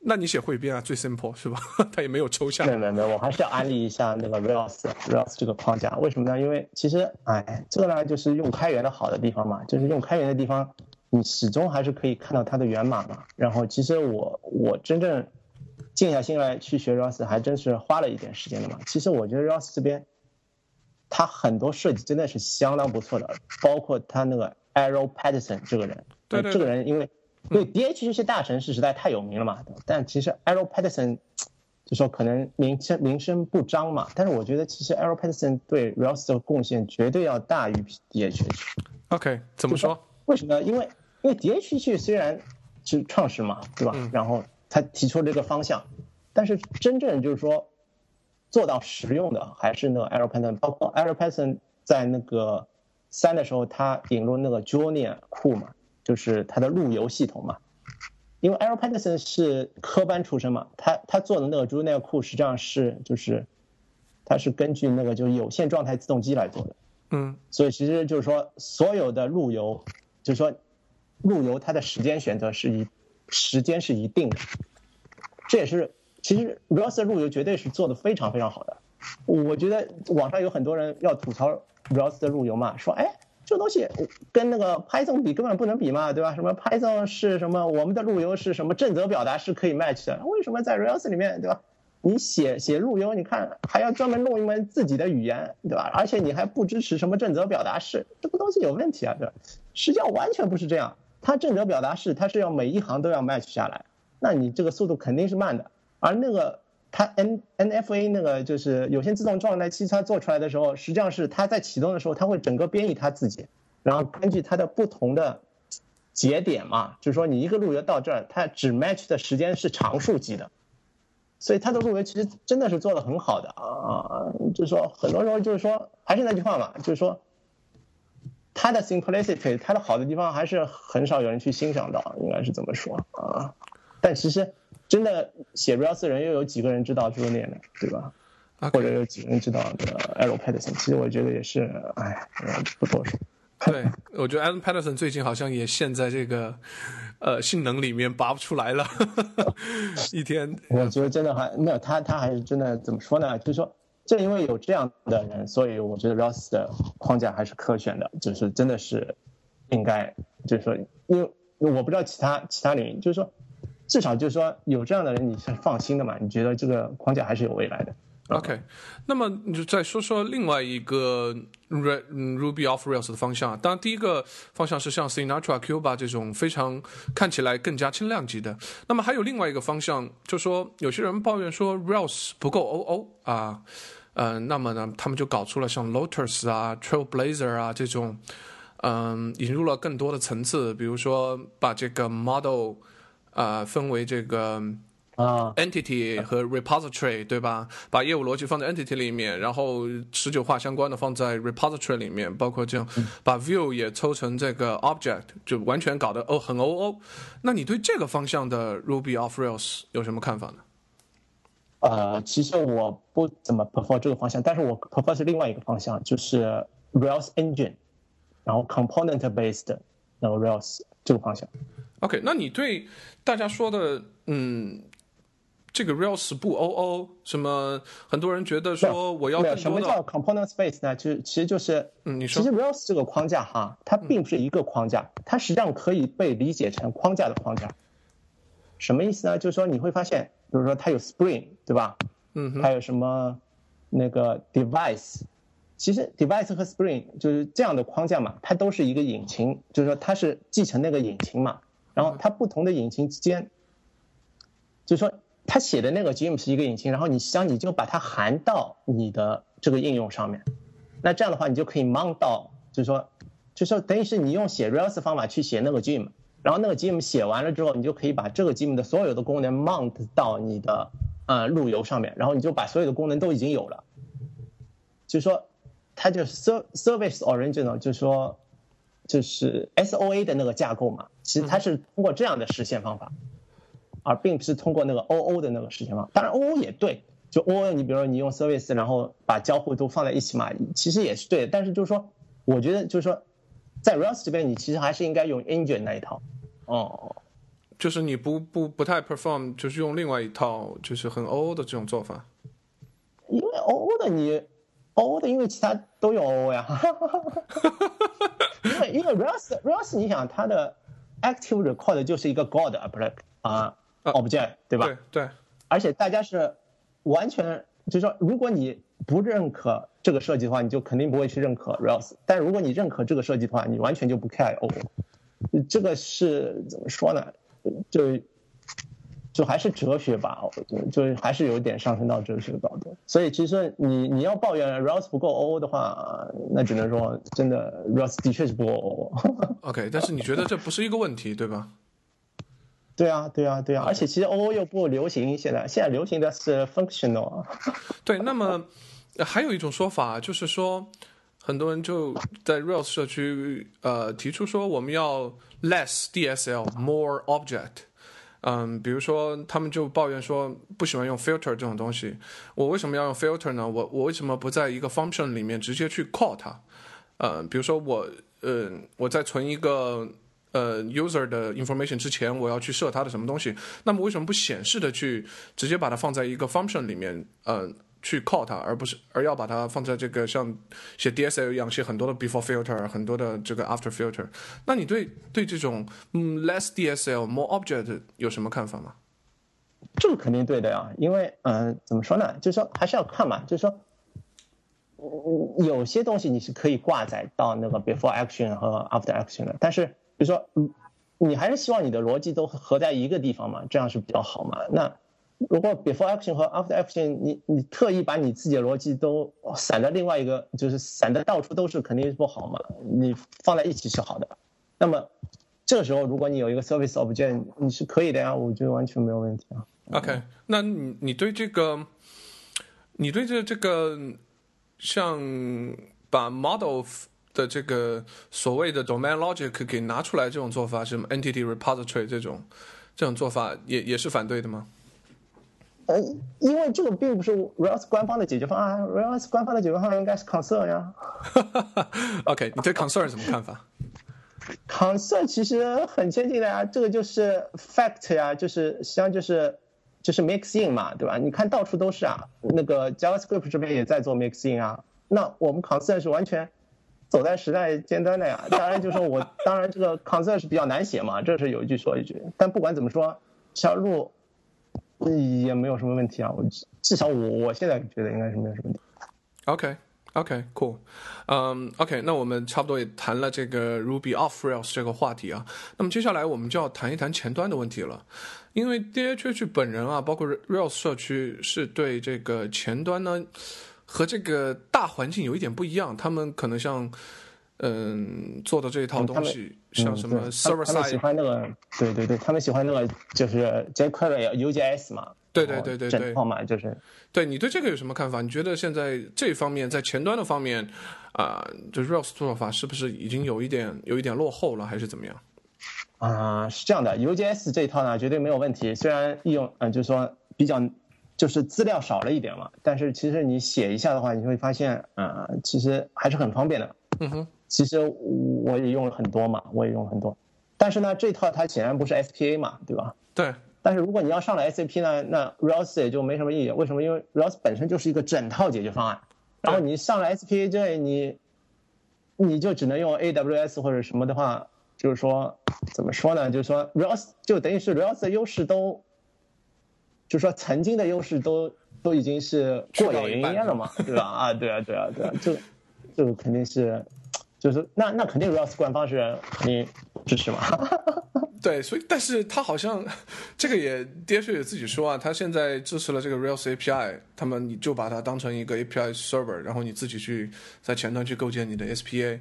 那你写汇编啊最 simple 是吧？它也没有抽象没。有没有我还是要安利一下那个 Rails Rails 这个框架。为什么呢？因为其实哎，这个呢就是用开源的好的地方嘛，就是用开源的地方，你始终还是可以看到它的源码嘛。然后其实我我真正静下心来去学 Rails，还真是花了一点时间的嘛。其实我觉得 Rails 这边，它很多设计真的是相当不错的，包括他那个 Arrow Patterson 这个人，对对这个人因为因为 DH 这些大城市实在太有名了嘛，但其实 Arrow Patterson 就说可能名声名声不彰嘛，但是我觉得其实 Arrow Patterson 对 Rails 的贡献绝对要大于 DH。OK，怎么说？为什么？因为因为 DH 虽然是创始嘛，对吧？嗯然后他提出了这个方向，但是真正就是说做到实用的还是那个 Arrow Patterson，包括 Arrow Patterson 在那个三的时候，他引入那个 Junior 库嘛，就是它的路由系统嘛。因为 Arrow Patterson 是科班出身嘛，他他做的那个 Junior 库实际上是就是它是根据那个就是有线状态自动机来做的。嗯所以其实就是说，所有的路由，就是说，路由它的时间选择是一时间是一定的，这也是其实 Rails 的路由绝对是做的非常非常好的。我觉得网上有很多人要吐槽 Rails 的路由嘛，说哎，这东西跟那个 Python 比根本不能比嘛，对吧？什么 Python 是什么，我们的路由是什么正则表达是可以 match 的，为什么在 Rails 里面，对吧？你写写路由，你看还要专门弄一门自己的语言，对吧？而且你还不支持什么正则表达式，这个东西有问题啊，对吧？实际上完全不是这样，它正则表达式它是要每一行都要 match 下来，那你这个速度肯定是慢的。而那个它 N NFA 那个就是有线自动状态器，它做出来的时候，实际上是它在启动的时候，它会整个编译它自己，然后根据它的不同的节点嘛，就是说你一个路由到这儿，它只 match 的时间是常数级的。所以它的路由其实真的是做的很好的啊，就是说很多时候就是说还是那句话嘛，就是说它的 simplicity，它的好的地方还是很少有人去欣赏到，应该是这么说啊。但其实真的写的人又有几个人知道 Julian 的，对吧？或者有几个人知道这个 Arrow Patterson？其实我觉得也是，哎，不多说。对，我觉得 Alan Patterson 最近好像也陷在这个呃性能里面拔不出来了，一天。我觉得真的还没有他，他还是真的怎么说呢？就是说，正因为有这样的人，所以我觉得 Ross 的框架还是可选的，就是真的是应该，就是说，因为我不知道其他其他领域，就是说，至少就是说有这样的人你是放心的嘛？你觉得这个框架还是有未来的。OK，那么你就再说说另外一个 Ruby off Rails 的方向。当然，第一个方向是像 Sinatra、Cuba 这种非常看起来更加轻量级的。那么还有另外一个方向，就说有些人抱怨说 Rails 不够 OO 啊，呃，那么呢，他们就搞出了像 Lotus 啊、Trailblazer 啊这种，嗯、引入了更多的层次，比如说把这个 model 啊、分为这个。啊 entity 和 repository 对吧？把业务逻辑放在 entity 里面，然后持久化相关的放在 repository 里面，包括这样把 view 也抽成这个 object，就完全搞得哦很 OO。那你对这个方向的 Ruby off Rails 有什么看法呢？呃，其实我不怎么 prefer 这个方向，但是我 prefer 是另外一个方向，就是 Rails engine，然后 component based 然后 Rails 这个方向。OK，那你对大家说的嗯？这个 Rails 不 OO，什么？很多人觉得说我要什么叫 component space 呢？就是其实就是，嗯，你说其实 Rails 这个框架哈，它并不是一个框架，它实际上可以被理解成框架的框架。什么意思呢？就是说你会发现，比如说它有 Spring，对吧？嗯哼，还有什么那个 device，其实 device 和 Spring 就是这样的框架嘛，它都是一个引擎，就是说它是继承那个引擎嘛，然后它不同的引擎之间，就是说他写的那个 GIM 是一个引擎，然后你实际上你就把它含到你的这个应用上面，那这样的话你就可以 mount 到，就是说，就是说等于是你用写 Rails 方法去写那个 GIM，然后那个 GIM 写完了之后，你就可以把这个 GIM 的所有的功能 mount 到你的呃路由上面，然后你就把所有的功能都已经有了，就是说它就是 ser service original，就是说就是 SOA 的那个架构嘛，其实它是通过这样的实现方法。而并不是通过那个 OO 的那个实现方法。当然 OO 也对，就 OO 你比如说你用 service，然后把交互都放在一起嘛，其实也是对的。但是就是说，我觉得就是说，在 Rails 这边你其实还是应该用 engine 那一套。哦，就是你不不不太 perform，就是用另外一套就是很 OO 的这种做法。因为 OO 的你 OO 的，因为其他都用 OO 呀。因为因为 Rails Rails 你想它的 active record 就是一个 God 啊，不是啊。object 对吧？对对。而且大家是完全就是说，如果你不认可这个设计的话，你就肯定不会去认可 Rails。但如果你认可这个设计的话，你完全就不 care OO。这个是怎么说呢？就就还是哲学吧，我觉得就还是有点上升到哲学高度。所以其实你你要抱怨 Rails 不够 OO 的话，那只能说真的 Rails 的确是不够 OO。OK，但是你觉得这不是一个问题，对吧？对啊，对啊，对啊，而且其实 OO 又不流行，现在现在流行的是 functional 啊。对，那么呃还有一种说法就是说，很多人就在 Rails 社区呃提出说，我们要 less DSL，more object。嗯，比如说他们就抱怨说不喜欢用 filter 这种东西。我为什么要用 filter 呢？我我为什么不在一个 function 里面直接去 call 它？呃，比如说我呃我在存一个呃 user 的 information 之前，我要去设它的什么东西？那么为什么不显示的去直接把它放在一个 function 里面？呃。去 call 它，而不是而要把它放在这个像写 DSL 一样写很多的 before filter，很多的这个 after filter。那你对对这种嗯 less DSL more object 有什么看法吗？这个肯定对的呀，因为嗯、怎么说呢？就是说还是要看嘛，就是说，嗯，有些东西你是可以挂载到那个 before action 和 after action 的，但是比如说，嗯，你还是希望你的逻辑都合在一个地方嘛，这样是比较好嘛。那如果 before action 和 after action，你你特意把你自己的逻辑都散在另外一个，就是散的到处都是，肯定是不好嘛。你放在一起是好的。那么这个时候，如果你有一个 service object，你是可以的呀，我觉得完全没有问题啊。OK，那你你对这个，你对这这个像把 model 的这个所谓的 domain logic 给拿出来这种做法，什么 entity repository 这种这种做法，也也是反对的吗？呃，因为这个并不是 Rails 官方的解决方案，Rails 官方的解决方案应该是 concern 呀。OK，你对 concern 什么看法？concern 其实很接近的呀，这个就是 fact 呀，就是实际上就是就是 mix in 嘛，对吧？你看到处都是啊，那个 JavaScript 这边也在做 mix in 啊。那我们 concern 是完全走在时代尖端的呀。当然就说我当然这个 concern 是比较难写嘛，这是有一句说一句。但不管怎么说，这条路也没有什么问题啊。我至少我我现在觉得应该是没有什么问题。OK OK cool，嗯、OK，那我们差不多也谈了这个 Ruby off Rails 这个话题啊。那么接下来我们就要谈一谈前端的问题了，因为 DHH 本人啊，包括 Rails 社区是对这个前端呢和这个大环境有一点不一样，他们可能像嗯做的这一套东西，像什么 server 他们他们喜 side，欢那个，对对对，他们喜欢那个就是 jQuery UJS 嘛，对对对对对嘛，就是对你对这个有什么看法？你觉得现在这方面在前端的方面啊、就 Rails 做法是不是已经有一点有一点落后了，还是怎么样？啊、是这样的，UJS 这一套呢绝对没有问题，虽然应用嗯、就是说比较就是资料少了一点嘛，但是其实你写一下的话，你会发现呃其实还是很方便的。嗯哼，其实我也用了很多嘛，我也用了很多，但是呢这套它显然不是 SPA 嘛，对吧？对，但是如果你要上了 SAP 呢，那 Rails 也就没什么意义。为什么？因为 Rails 本身就是一个整套解决方案，然后你上了 SPA 之后，你你就只能用 AWS 或者什么的话，就是说怎么说呢？就是说 Rails 就等于是 Rails 的优势都，就是说曾经的优势都都已经是过眼云烟了嘛，对吧？啊，对啊，对啊，对啊，这个这个肯定是，就是那那肯定 Rails 官方是肯定支持嘛。对，所以但是他好像这个也 DH 也自己说啊，他现在支持了这个 Rails API，他们你就把它当成一个 API server，然后你自己去在前端去构建你的 SPA。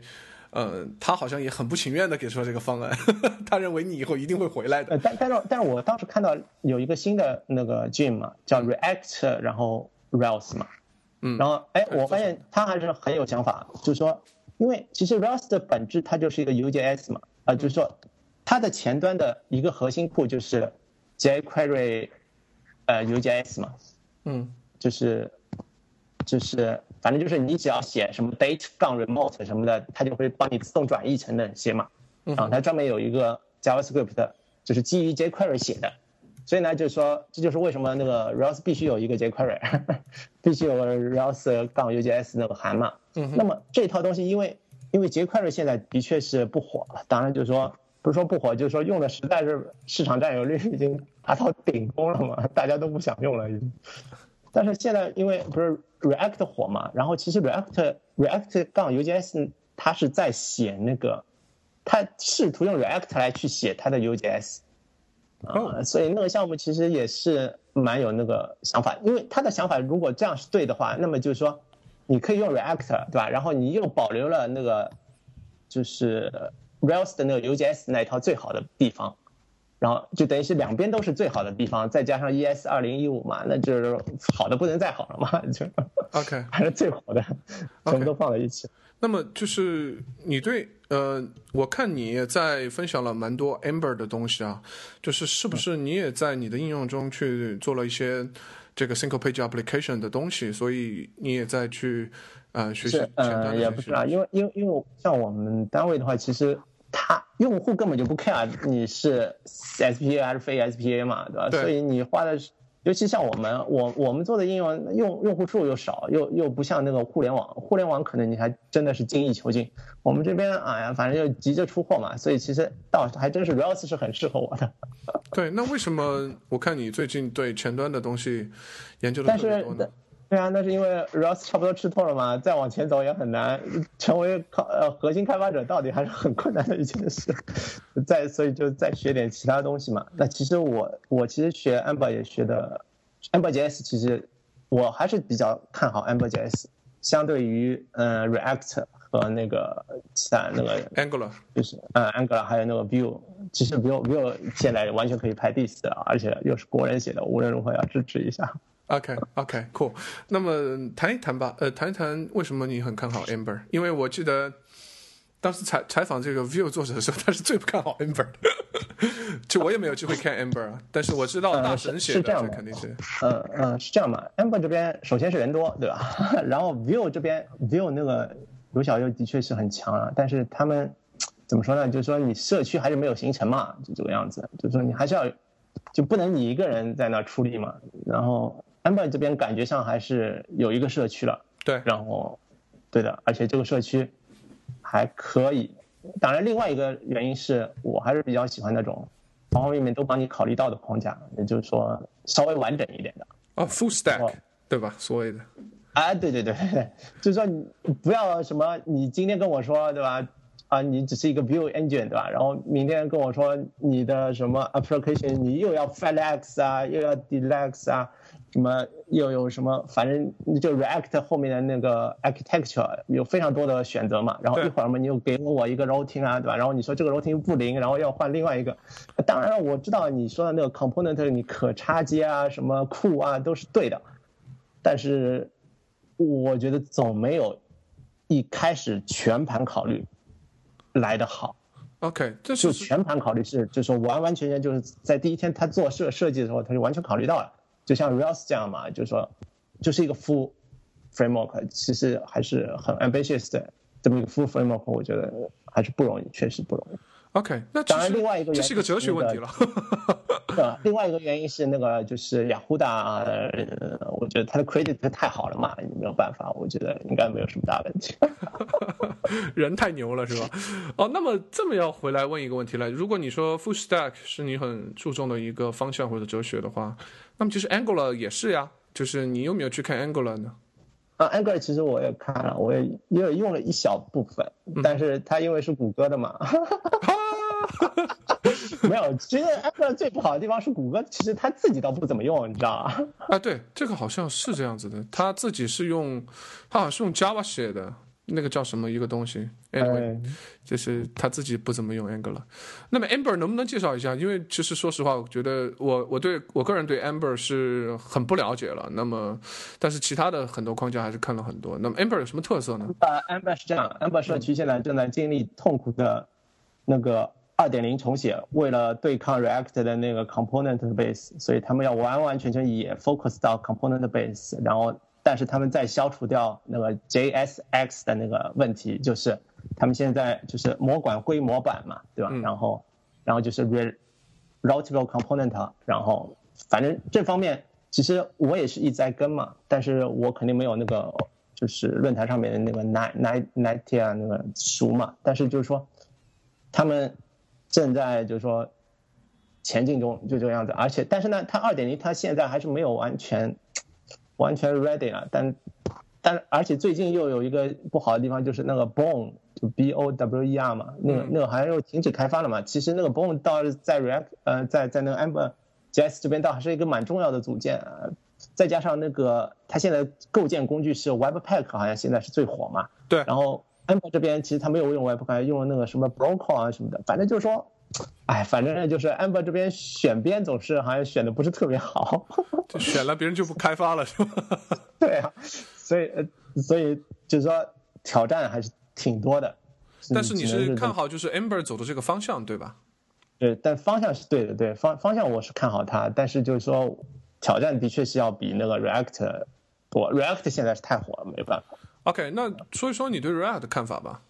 呃，他好像也很不情愿的给出了这个方案，他认为你以后一定会回来的。呃，但但是但是我当时看到有一个新的那个 gem 嘛，叫 React，然后 Rails 嘛，嗯然后哎，我发现他还是很有想法，就是说，因为其实 Rust 的本质它就是一个 UJS 嘛，啊、就是说它的前端的一个核心库就是 jQuery，呃 UJS 嘛，嗯就是就是反正就是你只要写什么 date 杠 remote 什么的，它就会帮你自动转译成那些嘛。然后它专门有一个 JavaScript 的，就是基于 jQuery 写的。所以呢，就是说这就是为什么那个 Rails 必须有一个 jQuery，必须有 Rails 杠 UJS 那个函嘛。嗯那么这套东西因为因为 jQuery 现在的确是不火了，当然就是说不是说不火，就是说用的实在是市场占有率已经达到顶峰了嘛，大家都不想用了已经。但是现在因为不是 React 火嘛，然后其实 React React 杠 UJS 它是在写那个，它试图用 React 来去写它的 UJS，啊，所以那个项目其实也是蛮有那个想法，因为他的想法如果这样是对的话，那么就是说你可以用 React 对吧？然后你又保留了那个就是 Rails 的那个 UJS 那一套最好的地方。然后就等于是两边都是最好的地方，再加上 ES 二零一五嘛，那就是好的不能再好了嘛，就 OK 还是最好的，全部都放在一起。那么就是你对呃，我看你也在分享了蛮多 Amber 的东西啊，就是是不是你也在你的应用中去做了一些这个 Single Page Application 的东西，所以你也在去呃学习前端也不是啊，因为因为因为像我们单位的话，其实。他用户根本就不 care 你是 SPA 还是非 SPA 嘛，对吧？所以你花的，尤其像我们，我我们做的应用用用户数又少，又又不像那个互联网，互联网可能你还真的是精益求精。我们这边哎呀，反正就急着出货嘛，所以其实倒还真是 Rails 是很适合我的。对，那为什么我看你最近对前端的东西研究的特别多呢？对啊，那是因为 Rust 差不多吃透了嘛，再往前走也很难，成为靠呃核心开发者到底还是很困难的一件事。再所以就再学点其他东西嘛。那其实我我其实学 Amber 也学的，AmberJS 其实我还是比较看好 AmberJS，相对于呃 React 和那个其他那个 Angular，就是呃 Angular 还有那个 Vue，其实 Vue Vue 现在完全可以排第四了，而且又是国人写的，无论如何要支持一下。OK，OK，Cool。那么谈一谈吧，呃，谈一谈为什么你很看好 Amber？因为我记得当时采采访这个 View 作者的时候，他是最不看好 Amber 的。就我也没有机会看 Amber 啊，但是我知道大神写的，这肯定是。嗯嗯，是这样嘛？Amber 这边首先是人多，对吧？然后 View 这边 View 那个刘小佑的确是很强啊，但是他们怎么说呢？就是说你社区还是没有形成嘛，就这个样子。就是说你还是要就不能你一个人在那出力嘛，然后。Amber 这边感觉上还是有一个社区了，对，然后，对的，而且这个社区还可以。当然，另外一个原因是我还是比较喜欢那种方方面面都帮你考虑到的框架，也就是说稍微完整一点的。哦，Full Stack，对吧？所谓的。哎，对对对，就是说你不要什么，你今天跟我说，对吧？啊，你只是一个 View Engine，对吧？然后明天跟我说你的什么 Application，你又要 Flex 啊，又要 Deluxe 啊。什么又有什么？反正就 React 后面的那个 architecture 有非常多的选择嘛。然后一会儿嘛，你又给我一个 routing 啊，对吧？然后你说这个 routing 不灵，然后要换另外一个。当然了，我知道你说的那个 component 你可插接啊，什么库啊都是对的，但是我觉得总没有一开始全盘考虑来的好。OK，这就全盘考虑是，就是说完完全全就是在第一天他做设设计的时候，他就完全考虑到了。就像 Rails 这样嘛，就是说，就是一个 full framework，其实还是很 ambitious 的这么一个 full framework，我觉得还是不容易，确实不容易。OK，那当然另外一个这是一个哲学问题了。另外一个原因是那个就是雅虎的，我觉得他的 credit 太好了嘛，没有办法，我觉得应该没有什么大问题。人太牛了是吧？哦，那么这么要回来问一个问题了，如果你说 full stack 是你很注重的一个方向或者哲学的话。那么其实 Angular 也是呀，就是你有没有去看 Angular 呢？啊，Angular 其实我也看了，我也也用了一小部分，但是它因为是谷歌的嘛，没有。其实 Angular 最不好的地方是谷歌，其实他自己倒不怎么用，你知道吗？啊，对，这个好像是这样子的，他自己是用，他好像是用 Java 写的。那个叫什么一个东西？Anyway，就是他自己不怎么用 Angular。那么 Amber 能不能介绍一下？因为其实说实话，我觉得我我对我个人对 Amber 是很不了解了。那么，但是其他的很多框架还是看了很多。那么 Amber 有什么特色呢？呃，Amber 是这样，Amber 社区现在正在经历痛苦的那个二点零重写，为了对抗 React 的那个 Component Base，所以他们要完完全全也 focus 到 Component Base，然后。但是他们在消除掉那个 JSX 的那个问题，就是他们现在就是模管归模板嘛，对吧？然后，然后就是 re routable component，然后反正这方面其实我也是一直在跟嘛，但是我肯定没有那个就是论坛上面的那个 nine nine ninety 啊那个熟嘛，但是就是说他们正在就是说前进中，就这个样子。而且，但是呢，它二点零它现在还是没有完全完全 ready 啊。但但而且最近又有一个不好的地方，就是那个 Bone 就 B O W E R 嘛，那个那个好像又停止开发了嘛。其实那个 Bone 倒在 React 呃在在那个 Amber JS 这边倒还是一个蛮重要的组件。再加上那个它现在构建工具是 Webpack，好像现在是最火嘛。对。然后 Amber 这边其实他没有用 Webpack，用了那个什么 Broker 啊什么的。反正就是说，哎，反正就是 Amber 这边选编总是好像选的不是特别好。就选了别人就不开发了是吧？对啊。所以呃，所以就是说挑战还是挺多的。但是你是看好就是 Amber 走的这个方向对吧？对，但方向是对的，对方方向我是看好它，但是就是说。挑战的确是要比那个 React 多，React 现在是太火了，没办法。OK，那说一说你对 React 的看法吧。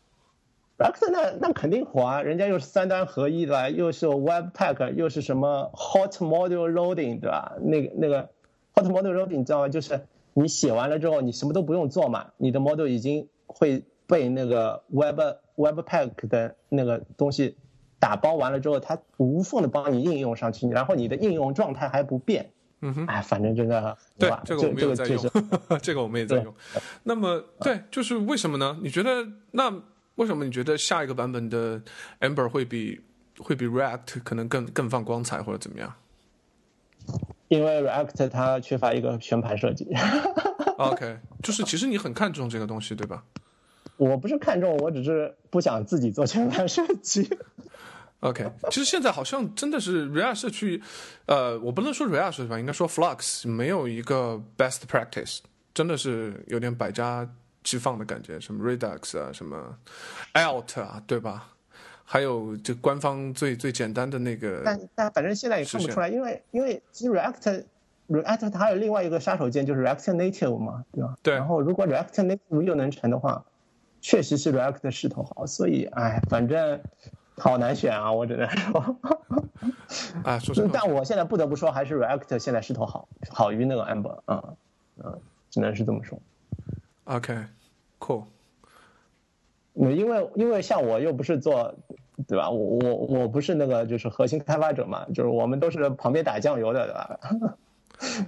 React 那那肯定火啊，人家又是三端合一的，又是 Webpack，又是什么 Hot Module Loading，对吧？那个那个 Hot Module Loading 你知道吗？就是你写完了之后，你什么都不用做嘛，你的 model 已经会被那个 Web Webpack 的那个东西打包完了之后，它无缝的帮你应用上去，然后你的应用状态还不变。嗯哼，哎，反正真的，对这个我们也在用，这个我们也在用。那么，对，就是为什么呢？你觉得那为什么你觉得下一个版本的 Amber 会比会比 React 可能更更放光彩或者怎么样？因为 React 它缺乏一个全盘设计。OK，就是其实你很看重这个东西，对吧？我不是看重，我只是不想自己做全盘设计。OK，其实现在好像真的是 React 社区，呃，我不能说 React 社区吧，应该说 Flux 没有一个 best practice，真的是有点百家齐放的感觉，什么 Redux 啊，什么 Alt 啊，对吧？还有就官方最最简单的那个，但但反正现在也看不出来，因为因为其实 React React 它还有另外一个杀手锏，就是 React Native 嘛，对吧？对。然后如果 React Native 又能成的话，确实是 React 的势头好，所以哎，反正。好难选啊，我只能说，啊，说实话，但我现在不得不说，还是 React 现在势头好，好于那个 Amber，嗯嗯，只能是这么说。OK，cool。因为因为像我又不是做，对吧？我我我不是那个就是核心开发者嘛，就是我们都是旁边打酱油的，对吧？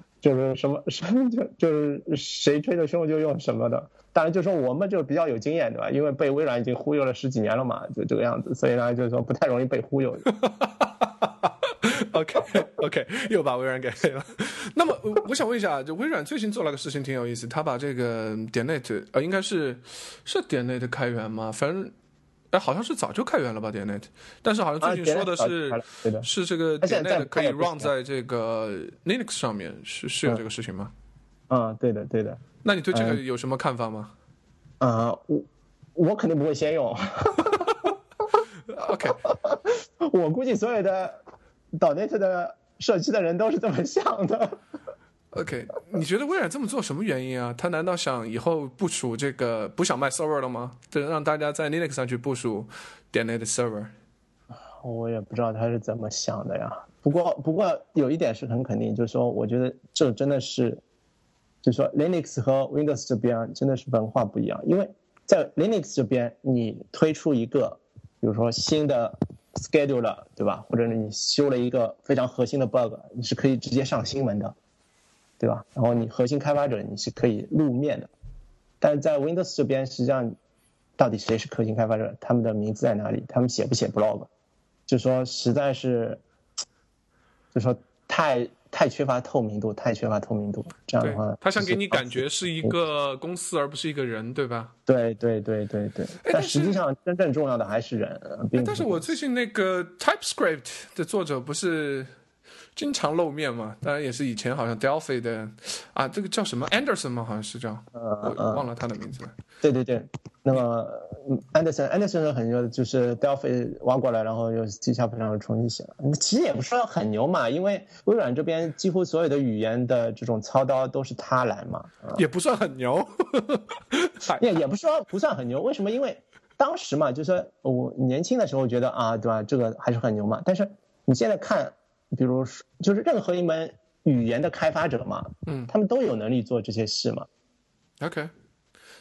就是什么什么就就是谁吹的凶就用什么的，当然就说我们就比较有经验，对吧？因为被微软已经忽悠了十几年了嘛，就这个样子，所以呢，就是说不太容易被忽悠。OK OK，又把微软给黑了。那么我想问一下，就微软最近做了个事情挺有意思，他把这个点 net 呃，应该是是点 net 开源吗？反正。哎，好像是早就开源了吧，点 net，但是好像最近说的是是这个点 net 可以 run 在这个 Linux 上面，是是有这个事情吗？嗯，对的，对的。那你对这个有什么看法吗？啊，我我肯定不会先用。OK，我估计所有的导 net 的社区的人都是这么想的。OK，你觉得微软这么做什么原因啊？他难道想以后部署这个不想卖 server 了吗？对，让大家在 Linux 上去部署点 net server？我也不知道他是怎么想的呀。不过，不过有一点是很肯定，就是说，我觉得这真的是，就说 Linux 和 Windows 这边真的是文化不一样。因为在 Linux 这边，你推出一个，比如说新的 schedule，对吧？或者是你修了一个非常核心的 bug，你是可以直接上新闻的。对吧？然后你核心开发者你是可以露面的，但是在 Windows 这边，实际上到底谁是核心开发者？他们的名字在哪里？他们写不写 blog？就说实在是，就说太太缺乏透明度，太缺乏透明度。这样的话，他想给你感觉是一个公司，而不是一个人，对吧？对对对对对。但实际上真正重要的还是人。但是我最近那个 TypeScript 的作者不是。经常露面嘛，当然也是以前好像 Delphi 的啊，这个叫什么 Anderson 吗？好像是叫，我忘了他的名字了。对对对，那么 Anderson，Anderson 很牛，就是 Delphi 挖过来，然后又 C# 上重新写了。其实也不说很牛嘛，因为微软这边几乎所有的语言的这种操刀都是他来嘛。也不算很牛，也也不说不算很牛。为什么？因为当时嘛，就是说我年轻的时候觉得啊，对吧？这个还是很牛嘛。但是你现在看。比如说，就是任何一门语言的开发者嘛，嗯，他们都有能力做这些事嘛。OK，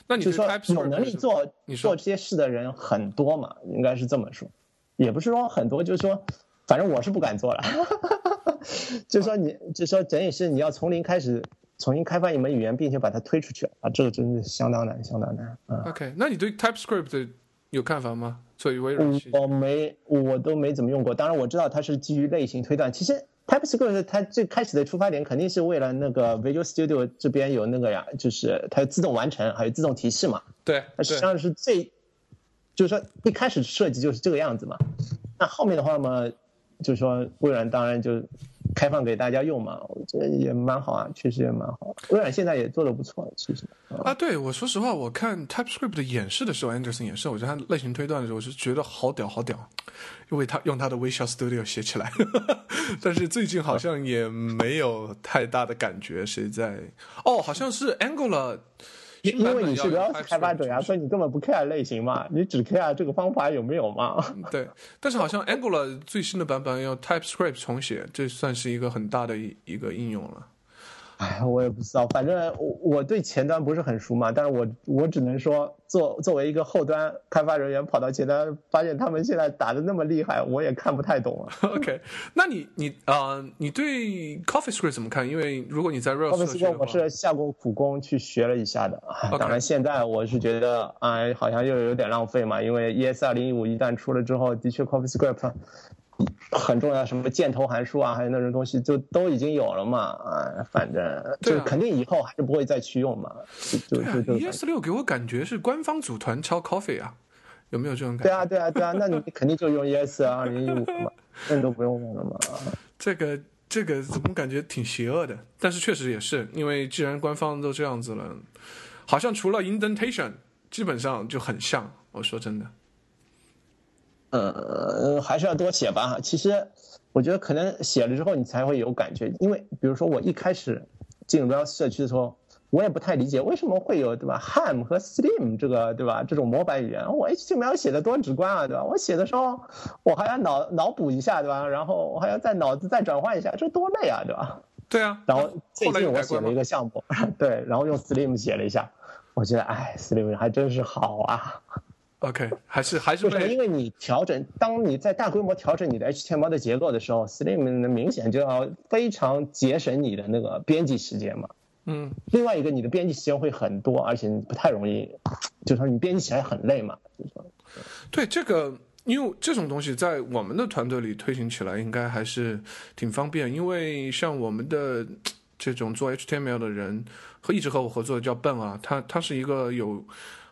那你就说有能力做做这些事的人很多嘛，应该是这么说。也不是说很多，就是说，反正我是不敢做了。就是说你，就是说整体是你要从零开始重新开发一门语言，并且把它推出去啊，这个真的相当难，相当难啊。OK，那你对 TypeScript 有看法吗？作为微软系我没，我都没怎么用过。当然我知道它是基于类型推断。其实 TypeScript 它最开始的出发点肯定是为了那个 Visual Studio 这边有那个呀，就是它有自动完成，还有自动提示嘛。对对它实际上是最，就是说一开始设计就是这个样子嘛。那后面的话嘛，就是说微软当然就开放给大家用嘛，我觉得也蛮好啊，确实也蛮好。微软现在也做的不错，其实。啊，对我说实话，我看 TypeScript 的演示的时候，Anderson 演示，我觉得他类型推断的时候，我是觉得好屌好屌，因为他用他的 Visual Studio 写起来，但是最近好像也没有太大的感觉，谁在？哦，好像是 Angular。因因为你是要 Rails 开发者呀，所以你根本不 care 类型嘛，你只 care 这个方法有没有嘛。对，但是好像 Angular 最新的版本要 TypeScript 重写，这算是一个很大的一一个应用了。哎，我也不知道，反正我我对前端不是很熟嘛，但是我我只能说，作作为一个后端开发人员跑到前端，发现他们现在打的那么厉害，我也看不太懂啊。OK，那你你啊、呃你对 CoffeeScript 怎么看？因为如果你在 Rails CoffeeScript，我是下过苦功去学了一下的，当然现在我是觉得，哎，好像又有点浪费嘛，因为 ES 二零一五一旦出了之后，的确 CoffeeScript 很重要，什么箭头函数啊，还有那种东西就都已经有了嘛，啊，反正就肯定以后还是不会再去用嘛，就就就就。ES 六给我感觉是官方组团抄 Coffee 啊，有没有这种感觉？对啊，对啊，对啊，那你 肯定就用 ES 二零一五嘛，那都不用用了嘛。这个这个怎么感觉挺邪恶的？但是确实也是，因为既然官方都这样子了，好像除了 indentation，基本上就很像。我说真的，呃，还是要多写吧。其实我觉得可能写了之后你才会有感觉，因为比如说我一开始进 Rails 社区的时候，我也不太理解为什么会有对吧 Ham 和 Slim 这个对吧这种模板语言，我 HTML 写的多直观啊对吧？我写的时候我还要脑脑补一下对吧？然后我还要在脑子再转换一下，这多累啊对吧？对啊。然后最近我写了一个项目，对，然后用 Slim 写了一下，我觉得哎，Slim 还真是好啊。OK，还是还是？因为你调整，当你在大规模调整你的 HTML 的结构的时候，Slim 明显就要非常节省你的那个编辑时间嘛。嗯另外一个，你的编辑时间会很多，而且你不太容易，就是说你编辑起来很累嘛。就是说，对这个，因为这种东西在我们的团队里推行起来应该还是挺方便，因为像我们的这种做 HTML 的人和一直和我合作的叫笨啊，他他是一个有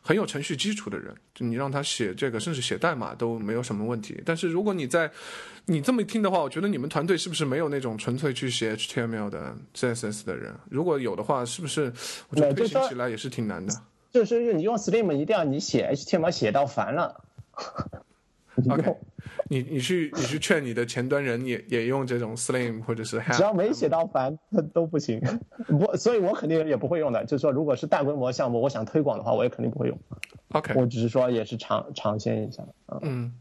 很有程序基础的人，就你让他写这个，甚至写代码都没有什么问题。但是如果你在你这么一听的话，我觉得你们团队是不是没有那种纯粹去写 HTML 的 CSS 的人？如果有的话，是不是我觉得推行起来也是挺难的就是你用 Slim 一定要你写 HTML 写到烦了。？OK，你你去你去劝你的前端人也也用这种 Slim 或者是只要没写到烦，它都不行。不，所以我肯定也不会用的。就是说，如果是大规模项目，我想推广的话，我也肯定不会用。OK，我只是说也是尝尝鲜一下啊。嗯，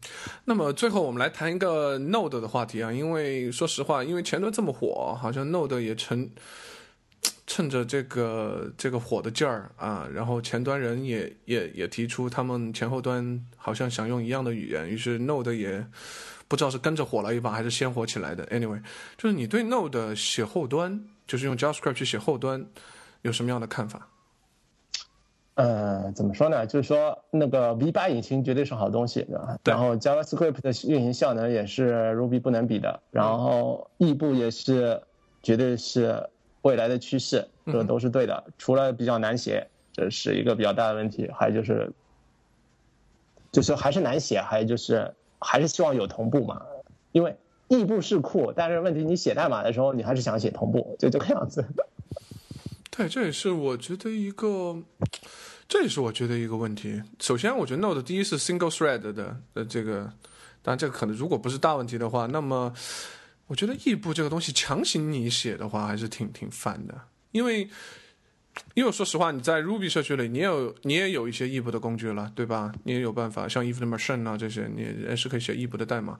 那么最后我们来谈一个 Node 的话题啊，因为说实话，因为前端这么火，好像 Node 也趁趁着这个这个火的劲儿啊，然后前端人也也也提出他们前后端好像想用一样的语言，于是 Node 也不知道是跟着火了一把还是先火起来的。Anyway，就是你对 Node 写后端，就是用 JavaScript 去写后端，有什么样的看法？呃，怎么说呢？就是说，那个 V 八引擎绝对是好东西，对吧？对然后 JavaScript 的运行效能也是 Ruby 不能比的，然后异步也是绝对是未来的趋势，这都是对的。除了比较难写，这是一个比较大的问题，还有就是，就是还是难写，还有就是还是希望有同步嘛，因为异步是酷，但是问题你写代码的时候，你还是想写同步，就这个样子。对，这也是我觉得一个，这也是我觉得一个问题。首先，我觉得 Node 第一是 single thread 的的这个，当然这个可能如果不是大问题的话，那么我觉得异步这个东西强行你写的话，还是挺挺烦的。因为因为说实话，你在 Ruby 社区里，你也有你也有一些异步的工具了，对吧？你也有办法，像 if 的 machine 啊这些，你也是可以写异步的代码。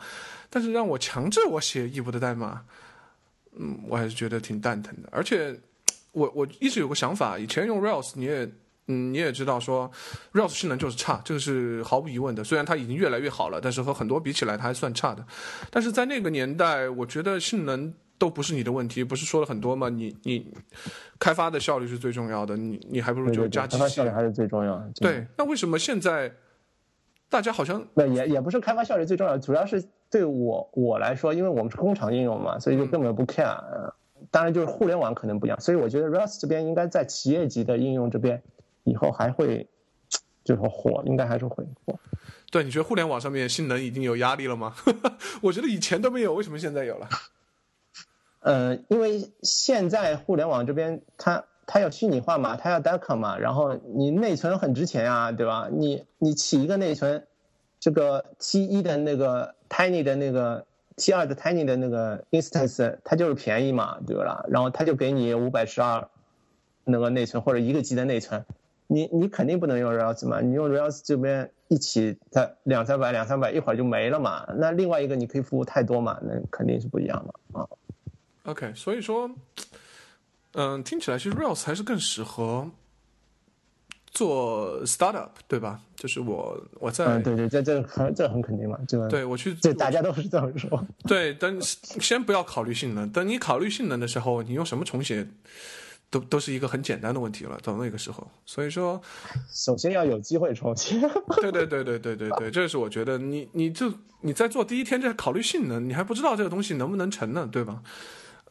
但是让我强制我写异步的代码，嗯，我还是觉得挺蛋疼的。而且我我一直有个想法，以前用 Rails 你也嗯，你也知道说，Rails 性能就是差，这个是毫无疑问的。虽然它已经越来越好了，但是和很多比起来，它还算差的。但是在那个年代，我觉得性能都不是你的问题，不是说了很多吗？你你开发的效率是最重要的，你你还不如就加机器。开发效率还是最重要的。对，那为什么现在大家好像那也也不是开发效率最重要，主要是对我我来说，因为我们是工厂应用嘛，所以就根本不 care。当然，就是互联网可能不一样，所以我觉得 Rails 这边应该在企业级的应用这边。以后还会就是火，应该还是会火。对，你觉得互联网上面性能已经有压力了吗？我觉得以前都没有，为什么现在有了？呃，因为现在互联网这边它它要虚拟化嘛，它要 Docker 嘛，然后你内存很值钱啊，对吧？你你起一个内存，这个 T 一的那个 Tiny 的那个 T 二的 Tiny 的那个 Instance，它就是便宜嘛，对吧？然后它就给你五百十二那个内存或者一个 G 的内存。你你肯定不能用 Rails 嘛？你用 Rails 这边一起它两三百两三百一会儿就没了嘛。那另外一个你可以服务太多嘛，那肯定是不一样的啊。OK，所以说，嗯，听起来其实 Rails 还是更适合做 startup 对吧？就是我我在嗯对对，这这很这很肯定嘛，这个对我去这大家都是这么说。对，等先不要考虑性能，等你考虑性能的时候，你用什么重写？都都是一个很简单的问题了，到那个时候，所以说，首先要有机会重新。对对对对对对对，这是我觉得你你就你在做第一天就考虑性能，你还不知道这个东西能不能成呢，对吧？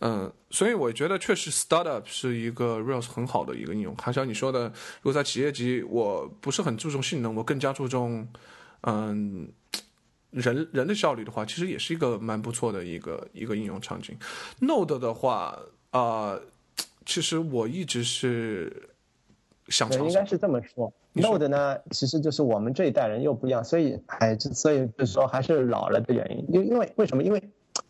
嗯，所以我觉得确实 startup 是一个 Rails 很好的一个应用。还像你说的，如果在企业级，我不是很注重性能，我更加注重嗯人人的效率的话，其实也是一个蛮不错的一个一个应用场景。Node 的话啊。其实我一直是想尝试，应该是这么说。Node 呢，其实就是我们这一代人又不一样，所以哎，所以就是说还是老了的原因。因因为为什么？因为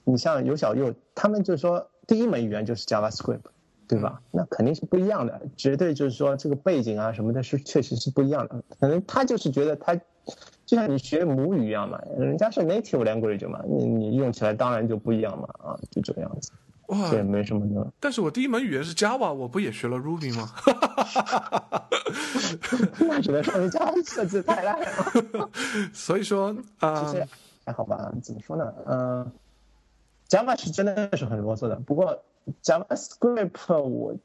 你像有小右，他们就是说第一门语言就是 JavaScript，对吧？那肯定是不一样的，绝对就是说这个背景啊什么的，是确实是不一样的。可能他就是觉得他就像你学母语一样嘛，人家是 native language 嘛，你你用起来当然就不一样嘛，啊，就这个样子。哇，这也没什么的。但是我第一门语言是 Java，我不也学了 Ruby 吗？那只能说明 Java 设计太烂了。所以说啊，其实还好吧？怎么说呢？嗯，Java 是真的是很啰嗦的。不过 JavaScript 我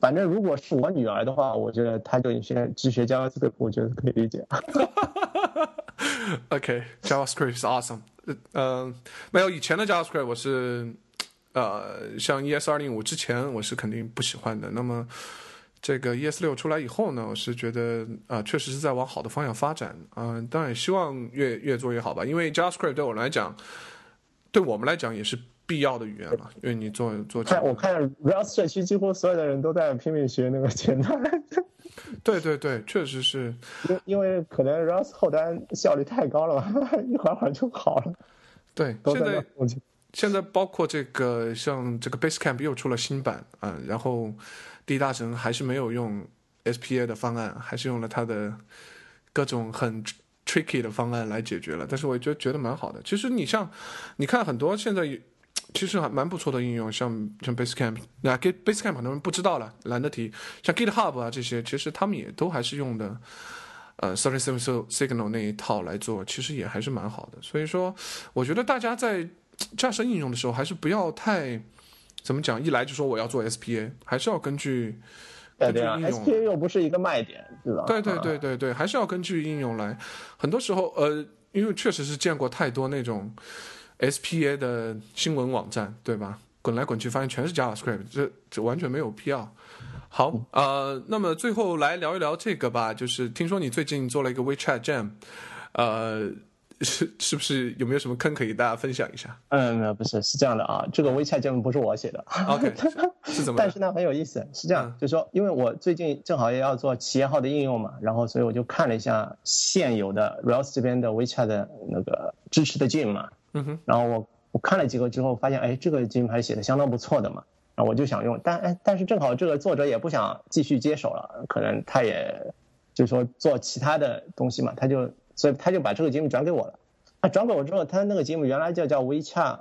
反正如果是我女儿的话，我觉得她就学只学 JavaScript，我觉得可以理解。OK，JavaScript is awesome。嗯，没有以前的 JavaScript 我是。呃，像 ES 二零五之前，我是肯定不喜欢的。那么，这个 ES 六出来以后呢，我是觉得啊，确实是在往好的方向发展。嗯，当然也希望越越做越好吧。因为 JavaScript 对我来讲，对我们来讲也是必要的语言嘛。因为你做做，看我看 Rails 社区几乎所有的人都在拼命学那个前端。对对对，确实是。因因为可能 Rails 后端效率太高了吧，一会儿会儿就好了。对，现在。现在包括这个，像这个 Basecamp 又出了新版啊，然后第一大神还是没有用 SPA 的方案，还是用了它的各种很 tricky 的方案来解决了。但是我觉得觉得蛮好的。其实你像你看很多现在其实还蛮不错的应用，像像 Basecamp，那 Basecamp 很多人不知道了，懒得提。像 GitHub 啊这些，其实他们也都还是用的呃 Thirty-seven Signal 那一套来做，其实也还是蛮好的。所以说，我觉得大家在架设应用的时候，还是不要太怎么讲，一来就说我要做 SPA，还是要根据根据应用。SPA 又不是一个卖点，对吧？对对对对对，还是要根据应用来。很多时候，呃，因为确实是见过太多那种 SPA 的新闻网站，对吧？滚来滚去，发现全是 JavaScript，这这完全没有必要。好，呃，那么最后来聊一聊这个吧，就是听说你最近做了一个 WeChat Jam，呃。是是不是有没有什么坑可以大家分享一下？嗯，不是，是这样的啊，这个微 t 节目不是我写的。OK，是 怎么？但是呢，很有意思，是这样，就是说，因为我最近正好也要做企业号的应用嘛，然后所以我就看了一下现有的 Rails 这边的 WeChat 的那个支持的 Gem 嘛，嗯哼，然后我我看了几个之后，发现哎，这个 Gem 还写的相当不错的嘛，然后我就想用，但哎，但是正好这个作者也不想继续接手了，可能他也就是说做其他的东西嘛，他就。所以他就把这个节目转给我了，他，转给我之后，他那个节目原来就叫 WeChat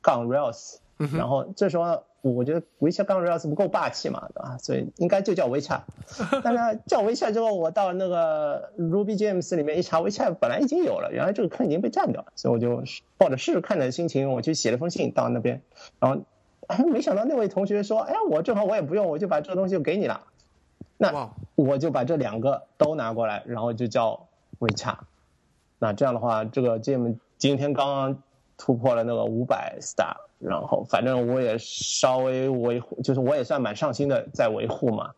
杠 Rails，然后这时候我觉得 WeChat 杠 Rails 不够霸气嘛，对吧？所以应该就叫 WeChat。但是叫 WeChat 之后，我到那个 Ruby James 里面一查，WeChat 本来已经有了，原来这个坑已经被占掉了，所以我就抱着试试看的心情，我去写了封信到那边，然后哎，没想到那位同学说，哎，我正好我也不用，我就把这个东西就给你了。那我就把这两个都拿过来，然后就叫会差。那这样的话，这个 Gem 今天刚刚突破了那个五百 star，然后反正我也稍微维护，就是我也算蛮上心的在维护嘛，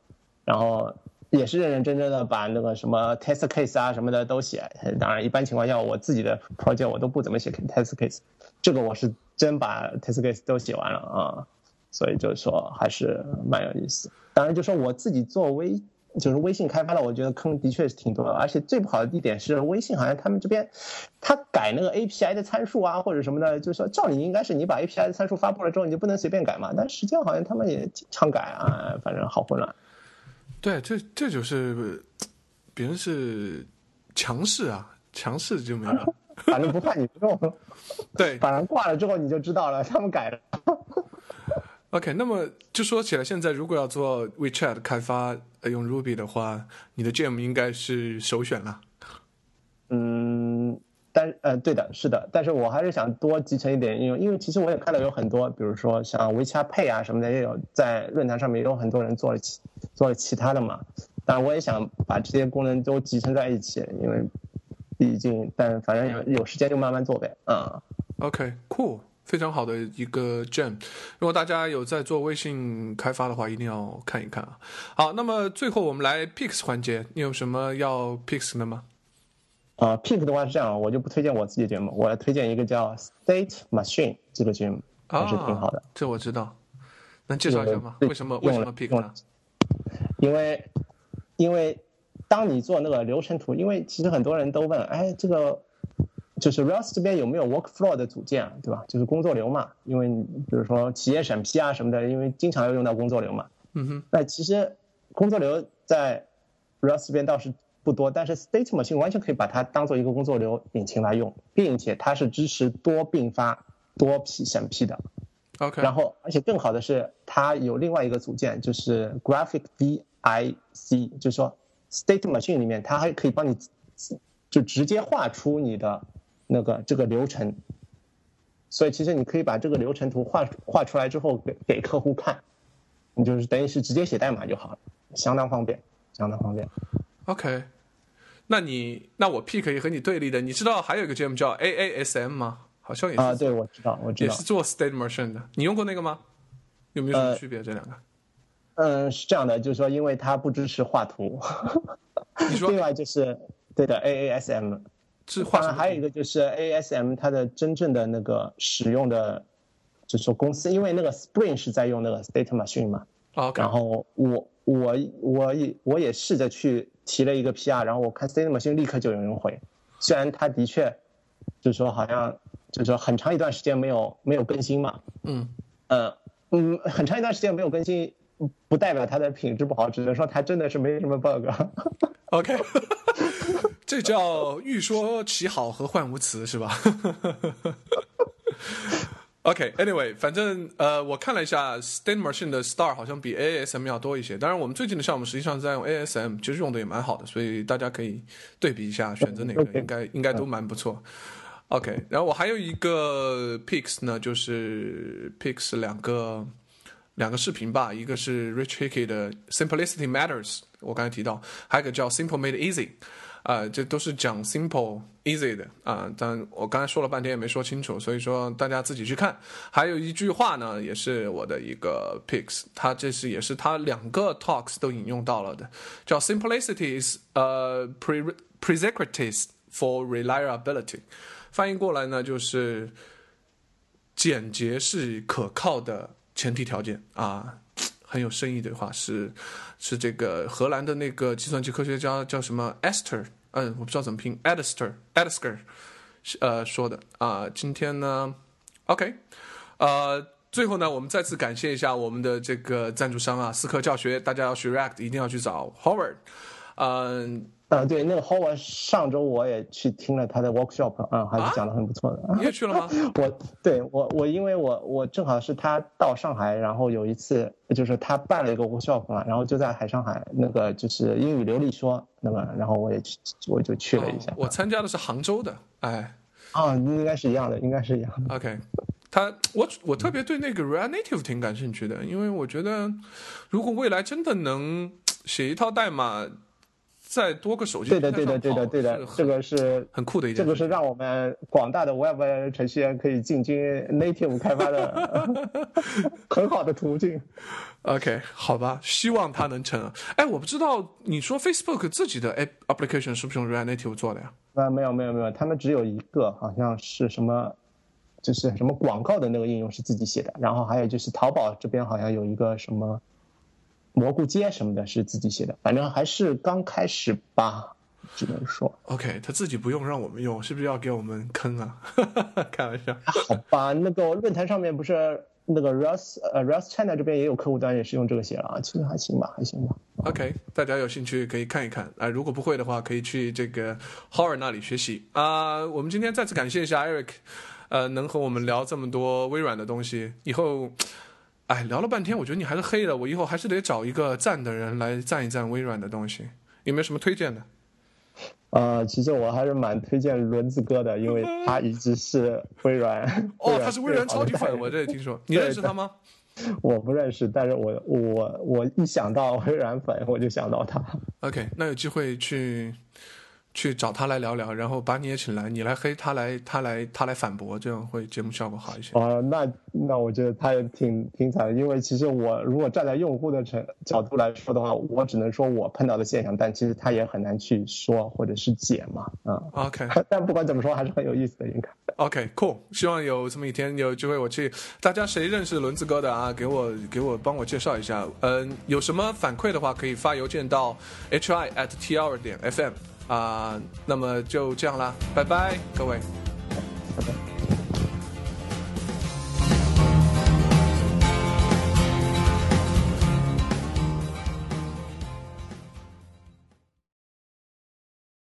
然后也是认认真真的把那个什么 test case 啊什么的都写。当然，一般情况下我自己的 project 我都不怎么写 test case，这个我是真把 test case 都写完了啊，所以就是说还是蛮有意思。当然，就说我自己做微。就是微信开发的，我觉得坑的确是挺多的，而且最不好的一点是，微信好像他们这边，他改那个 API 的参数啊，或者什么的，就是说，照理应该是你把 API 的参数发布了之后，你就不能随便改嘛。但实际上好像他们也经常改啊，反正好混乱。对，这这就是别人是强势啊，强势就没了，反正不怕你不用。对，反正挂了之后你就知道了，他们改了。OK，那么就说起来，现在如果要做 WeChat 开发用 Ruby 的话，你的 Gem 应该是首选了。嗯，但呃，对的，是的，但是我还是想多集成一点应用，因为其实我也看到有很多，比如说像 WeChat Pay 啊什么的，也有在论坛上面也有很多人做了其做了其他的嘛。当然，我也想把这些功能都集成在一起，因为毕竟，但反正有有时间就慢慢做呗。嗯，OK，Cool。非常好的一个 gem，如果大家有在做微信开发的话，一定要看一看啊。好，那么最后我们来 picks 环节，你有什么要 picks 的吗？啊，pick 的话是这样，我就不推荐我自己的节目，我来推荐一个叫 State Machine 这个节目，还是挺好的。这我知道，能介绍一下吗？为什么为什么 pick 呢？因为因为当你做那个流程图，因为其实很多人都问，哎，这个。就是 Rails 这边有没有 workflow 的组件，对吧？就是工作流嘛，因为比如说企业审批啊什么的，因为经常要用到工作流嘛。嗯哼。那其实工作流在 Rails 这边倒是不多，但是 State Machine 完全可以把它当做一个工作流引擎来用，并且它是支持多并发、多批审批的。OK。然后，而且更好的是，它有另外一个组件，就是 Graphic VIC，就是说 State Machine 里面它还可以帮你就直接画出你的。那个这个流程，所以其实你可以把这个流程图画画出来之后给给客户看，你就是等于是直接写代码就好了，相当方便，相当方便。OK，那你那我 P 可以和你对立的，你知道还有一个 GM 叫 AASM 吗？好像也是啊，对，我知道，我知道，也是做 State Machine 的。你用过那个吗？有没有什么区别？这两个？嗯，是这样的，就是说，因为它不支持画图。你说。另外就是对的，AASM。当然，还有一个就是 ASM，它的真正的那个使用的，就是说公司，因为那个 Spring 是在用那个 State Machine 嘛。OK。然后我我我也我也试着去提了一个 PR，然后我看 State Machine 立刻就有人回，虽然它的确就是说好像就是说很长一段时间没有没有更新嘛。嗯。呃嗯，很长一段时间没有更新，不代表它的品质不好，只能说它真的是没什么 bug。OK。这叫欲说其好何患无辞，是吧？OK，Anyway，反正呃，我看了一下，State Machine 的 Star 好像比 ASM 要多一些。当然，我们最近的项目实际上在用 ASM，其实用的也蛮好的，所以大家可以对比一下，选择哪个应该应该都蛮不错。OK，然后我还有一个 Picks 呢，就是 Picks 两个两个视频吧，一个是 Rich Hickey 的 Simplicity Matters，我刚才提到，还有一个叫 Simple Made Easy。啊，这都是讲 simple easy 的啊，但我刚才说了半天也没说清楚，所以说大家自己去看。还有一句话呢，也是我的一个 picks，他这是也是他两个 talks 都引用到了的，叫 simplicity is 呃 pre prerequisites for reliability，翻译过来呢就是简洁是可靠的前提条件啊。很有深意的话是，是这个荷兰的那个计算机科学家叫什么 Esther，嗯，我不知道怎么拼 e d i s t e r e d s k e r 呃说的啊。今天呢，OK，呃，最后呢，我们再次感谢一下我们的这个赞助商啊，思科教学，大家要学 React 一定要去找 Howard。嗯，呃，对，那个 Howard 上周我也去听了他的 workshop，嗯，还是讲的很不错的。你也去了吗？我对我我因为我我正好是他到上海，然后有一次就是他办了一个 workshop 嘛，然后就在海上海那个就是英语流利说，那么然后我也去我就去了一下。我参加的是杭州的，哎，啊，应该是一样的，应该是一样的。OK，他我我特别对那个 React Native 挺感兴趣的，因为我觉得如果未来真的能写一套代码，在多个手机对的，对的，对的，对的，这个是很酷的一件，这个是让我们广大的 Web 程序员可以进军 Native 开发的 很好的途径。OK，好吧，希望它能成。哎，我不知道你说 Facebook 自己的 App application 是不是用 React Native 做的呀？啊，没有，没有，没有，他们只有一个，好像是什么，就是什么广告的那个应用是自己写的，然后还有就是淘宝这边好像有一个什么蘑菇街什么的，是自己写的，反正还是刚开始吧，只能说。OK，他自己不用让我们用，是不是要给我们坑啊？开玩笑。好吧，那个论坛上面不是那个 Rust 呃 Rust China 这边也有客户端也是用这个写了啊，其实还行吧，还行吧。OK，大家有兴趣可以看一看啊、呃，如果不会的话，可以去这个 Howard 那里学习啊、呃。我们今天再次感谢一下 Eric，呃，能和我们聊这么多微软的东西。以后，哎，聊了半天，我觉得你还是黑的。我以后还是得找一个赞的人来赞一赞微软的东西。有没有什么推荐的？呃，其实我还是蛮推荐轮子哥的，因为他一直是微软。哦，他是微软超级粉，我这也听说。你认识他吗？我不认识，但是我我我一想到微软粉，我就想到他。OK，那有机会去去找他来聊聊，然后把你也请来，你来黑他来，他来他来反驳，这样会节目效果好一些。啊、呃，那那我觉得他也挺挺惨的，因为其实我如果站在用户的角角度来说的话，我只能说我碰到的现象，但其实他也很难去说或者是解嘛，嗯。OK，但不管怎么说，还是很有意思的，应该。OK，Cool，、okay, 希望有这么一天有机会我去，大家谁认识轮子哥的啊？给我给我帮我介绍一下。嗯，有什么反馈的话，可以发邮件到 hi at t r 点 fm 啊、那么就这样啦，拜拜，各位。拜拜。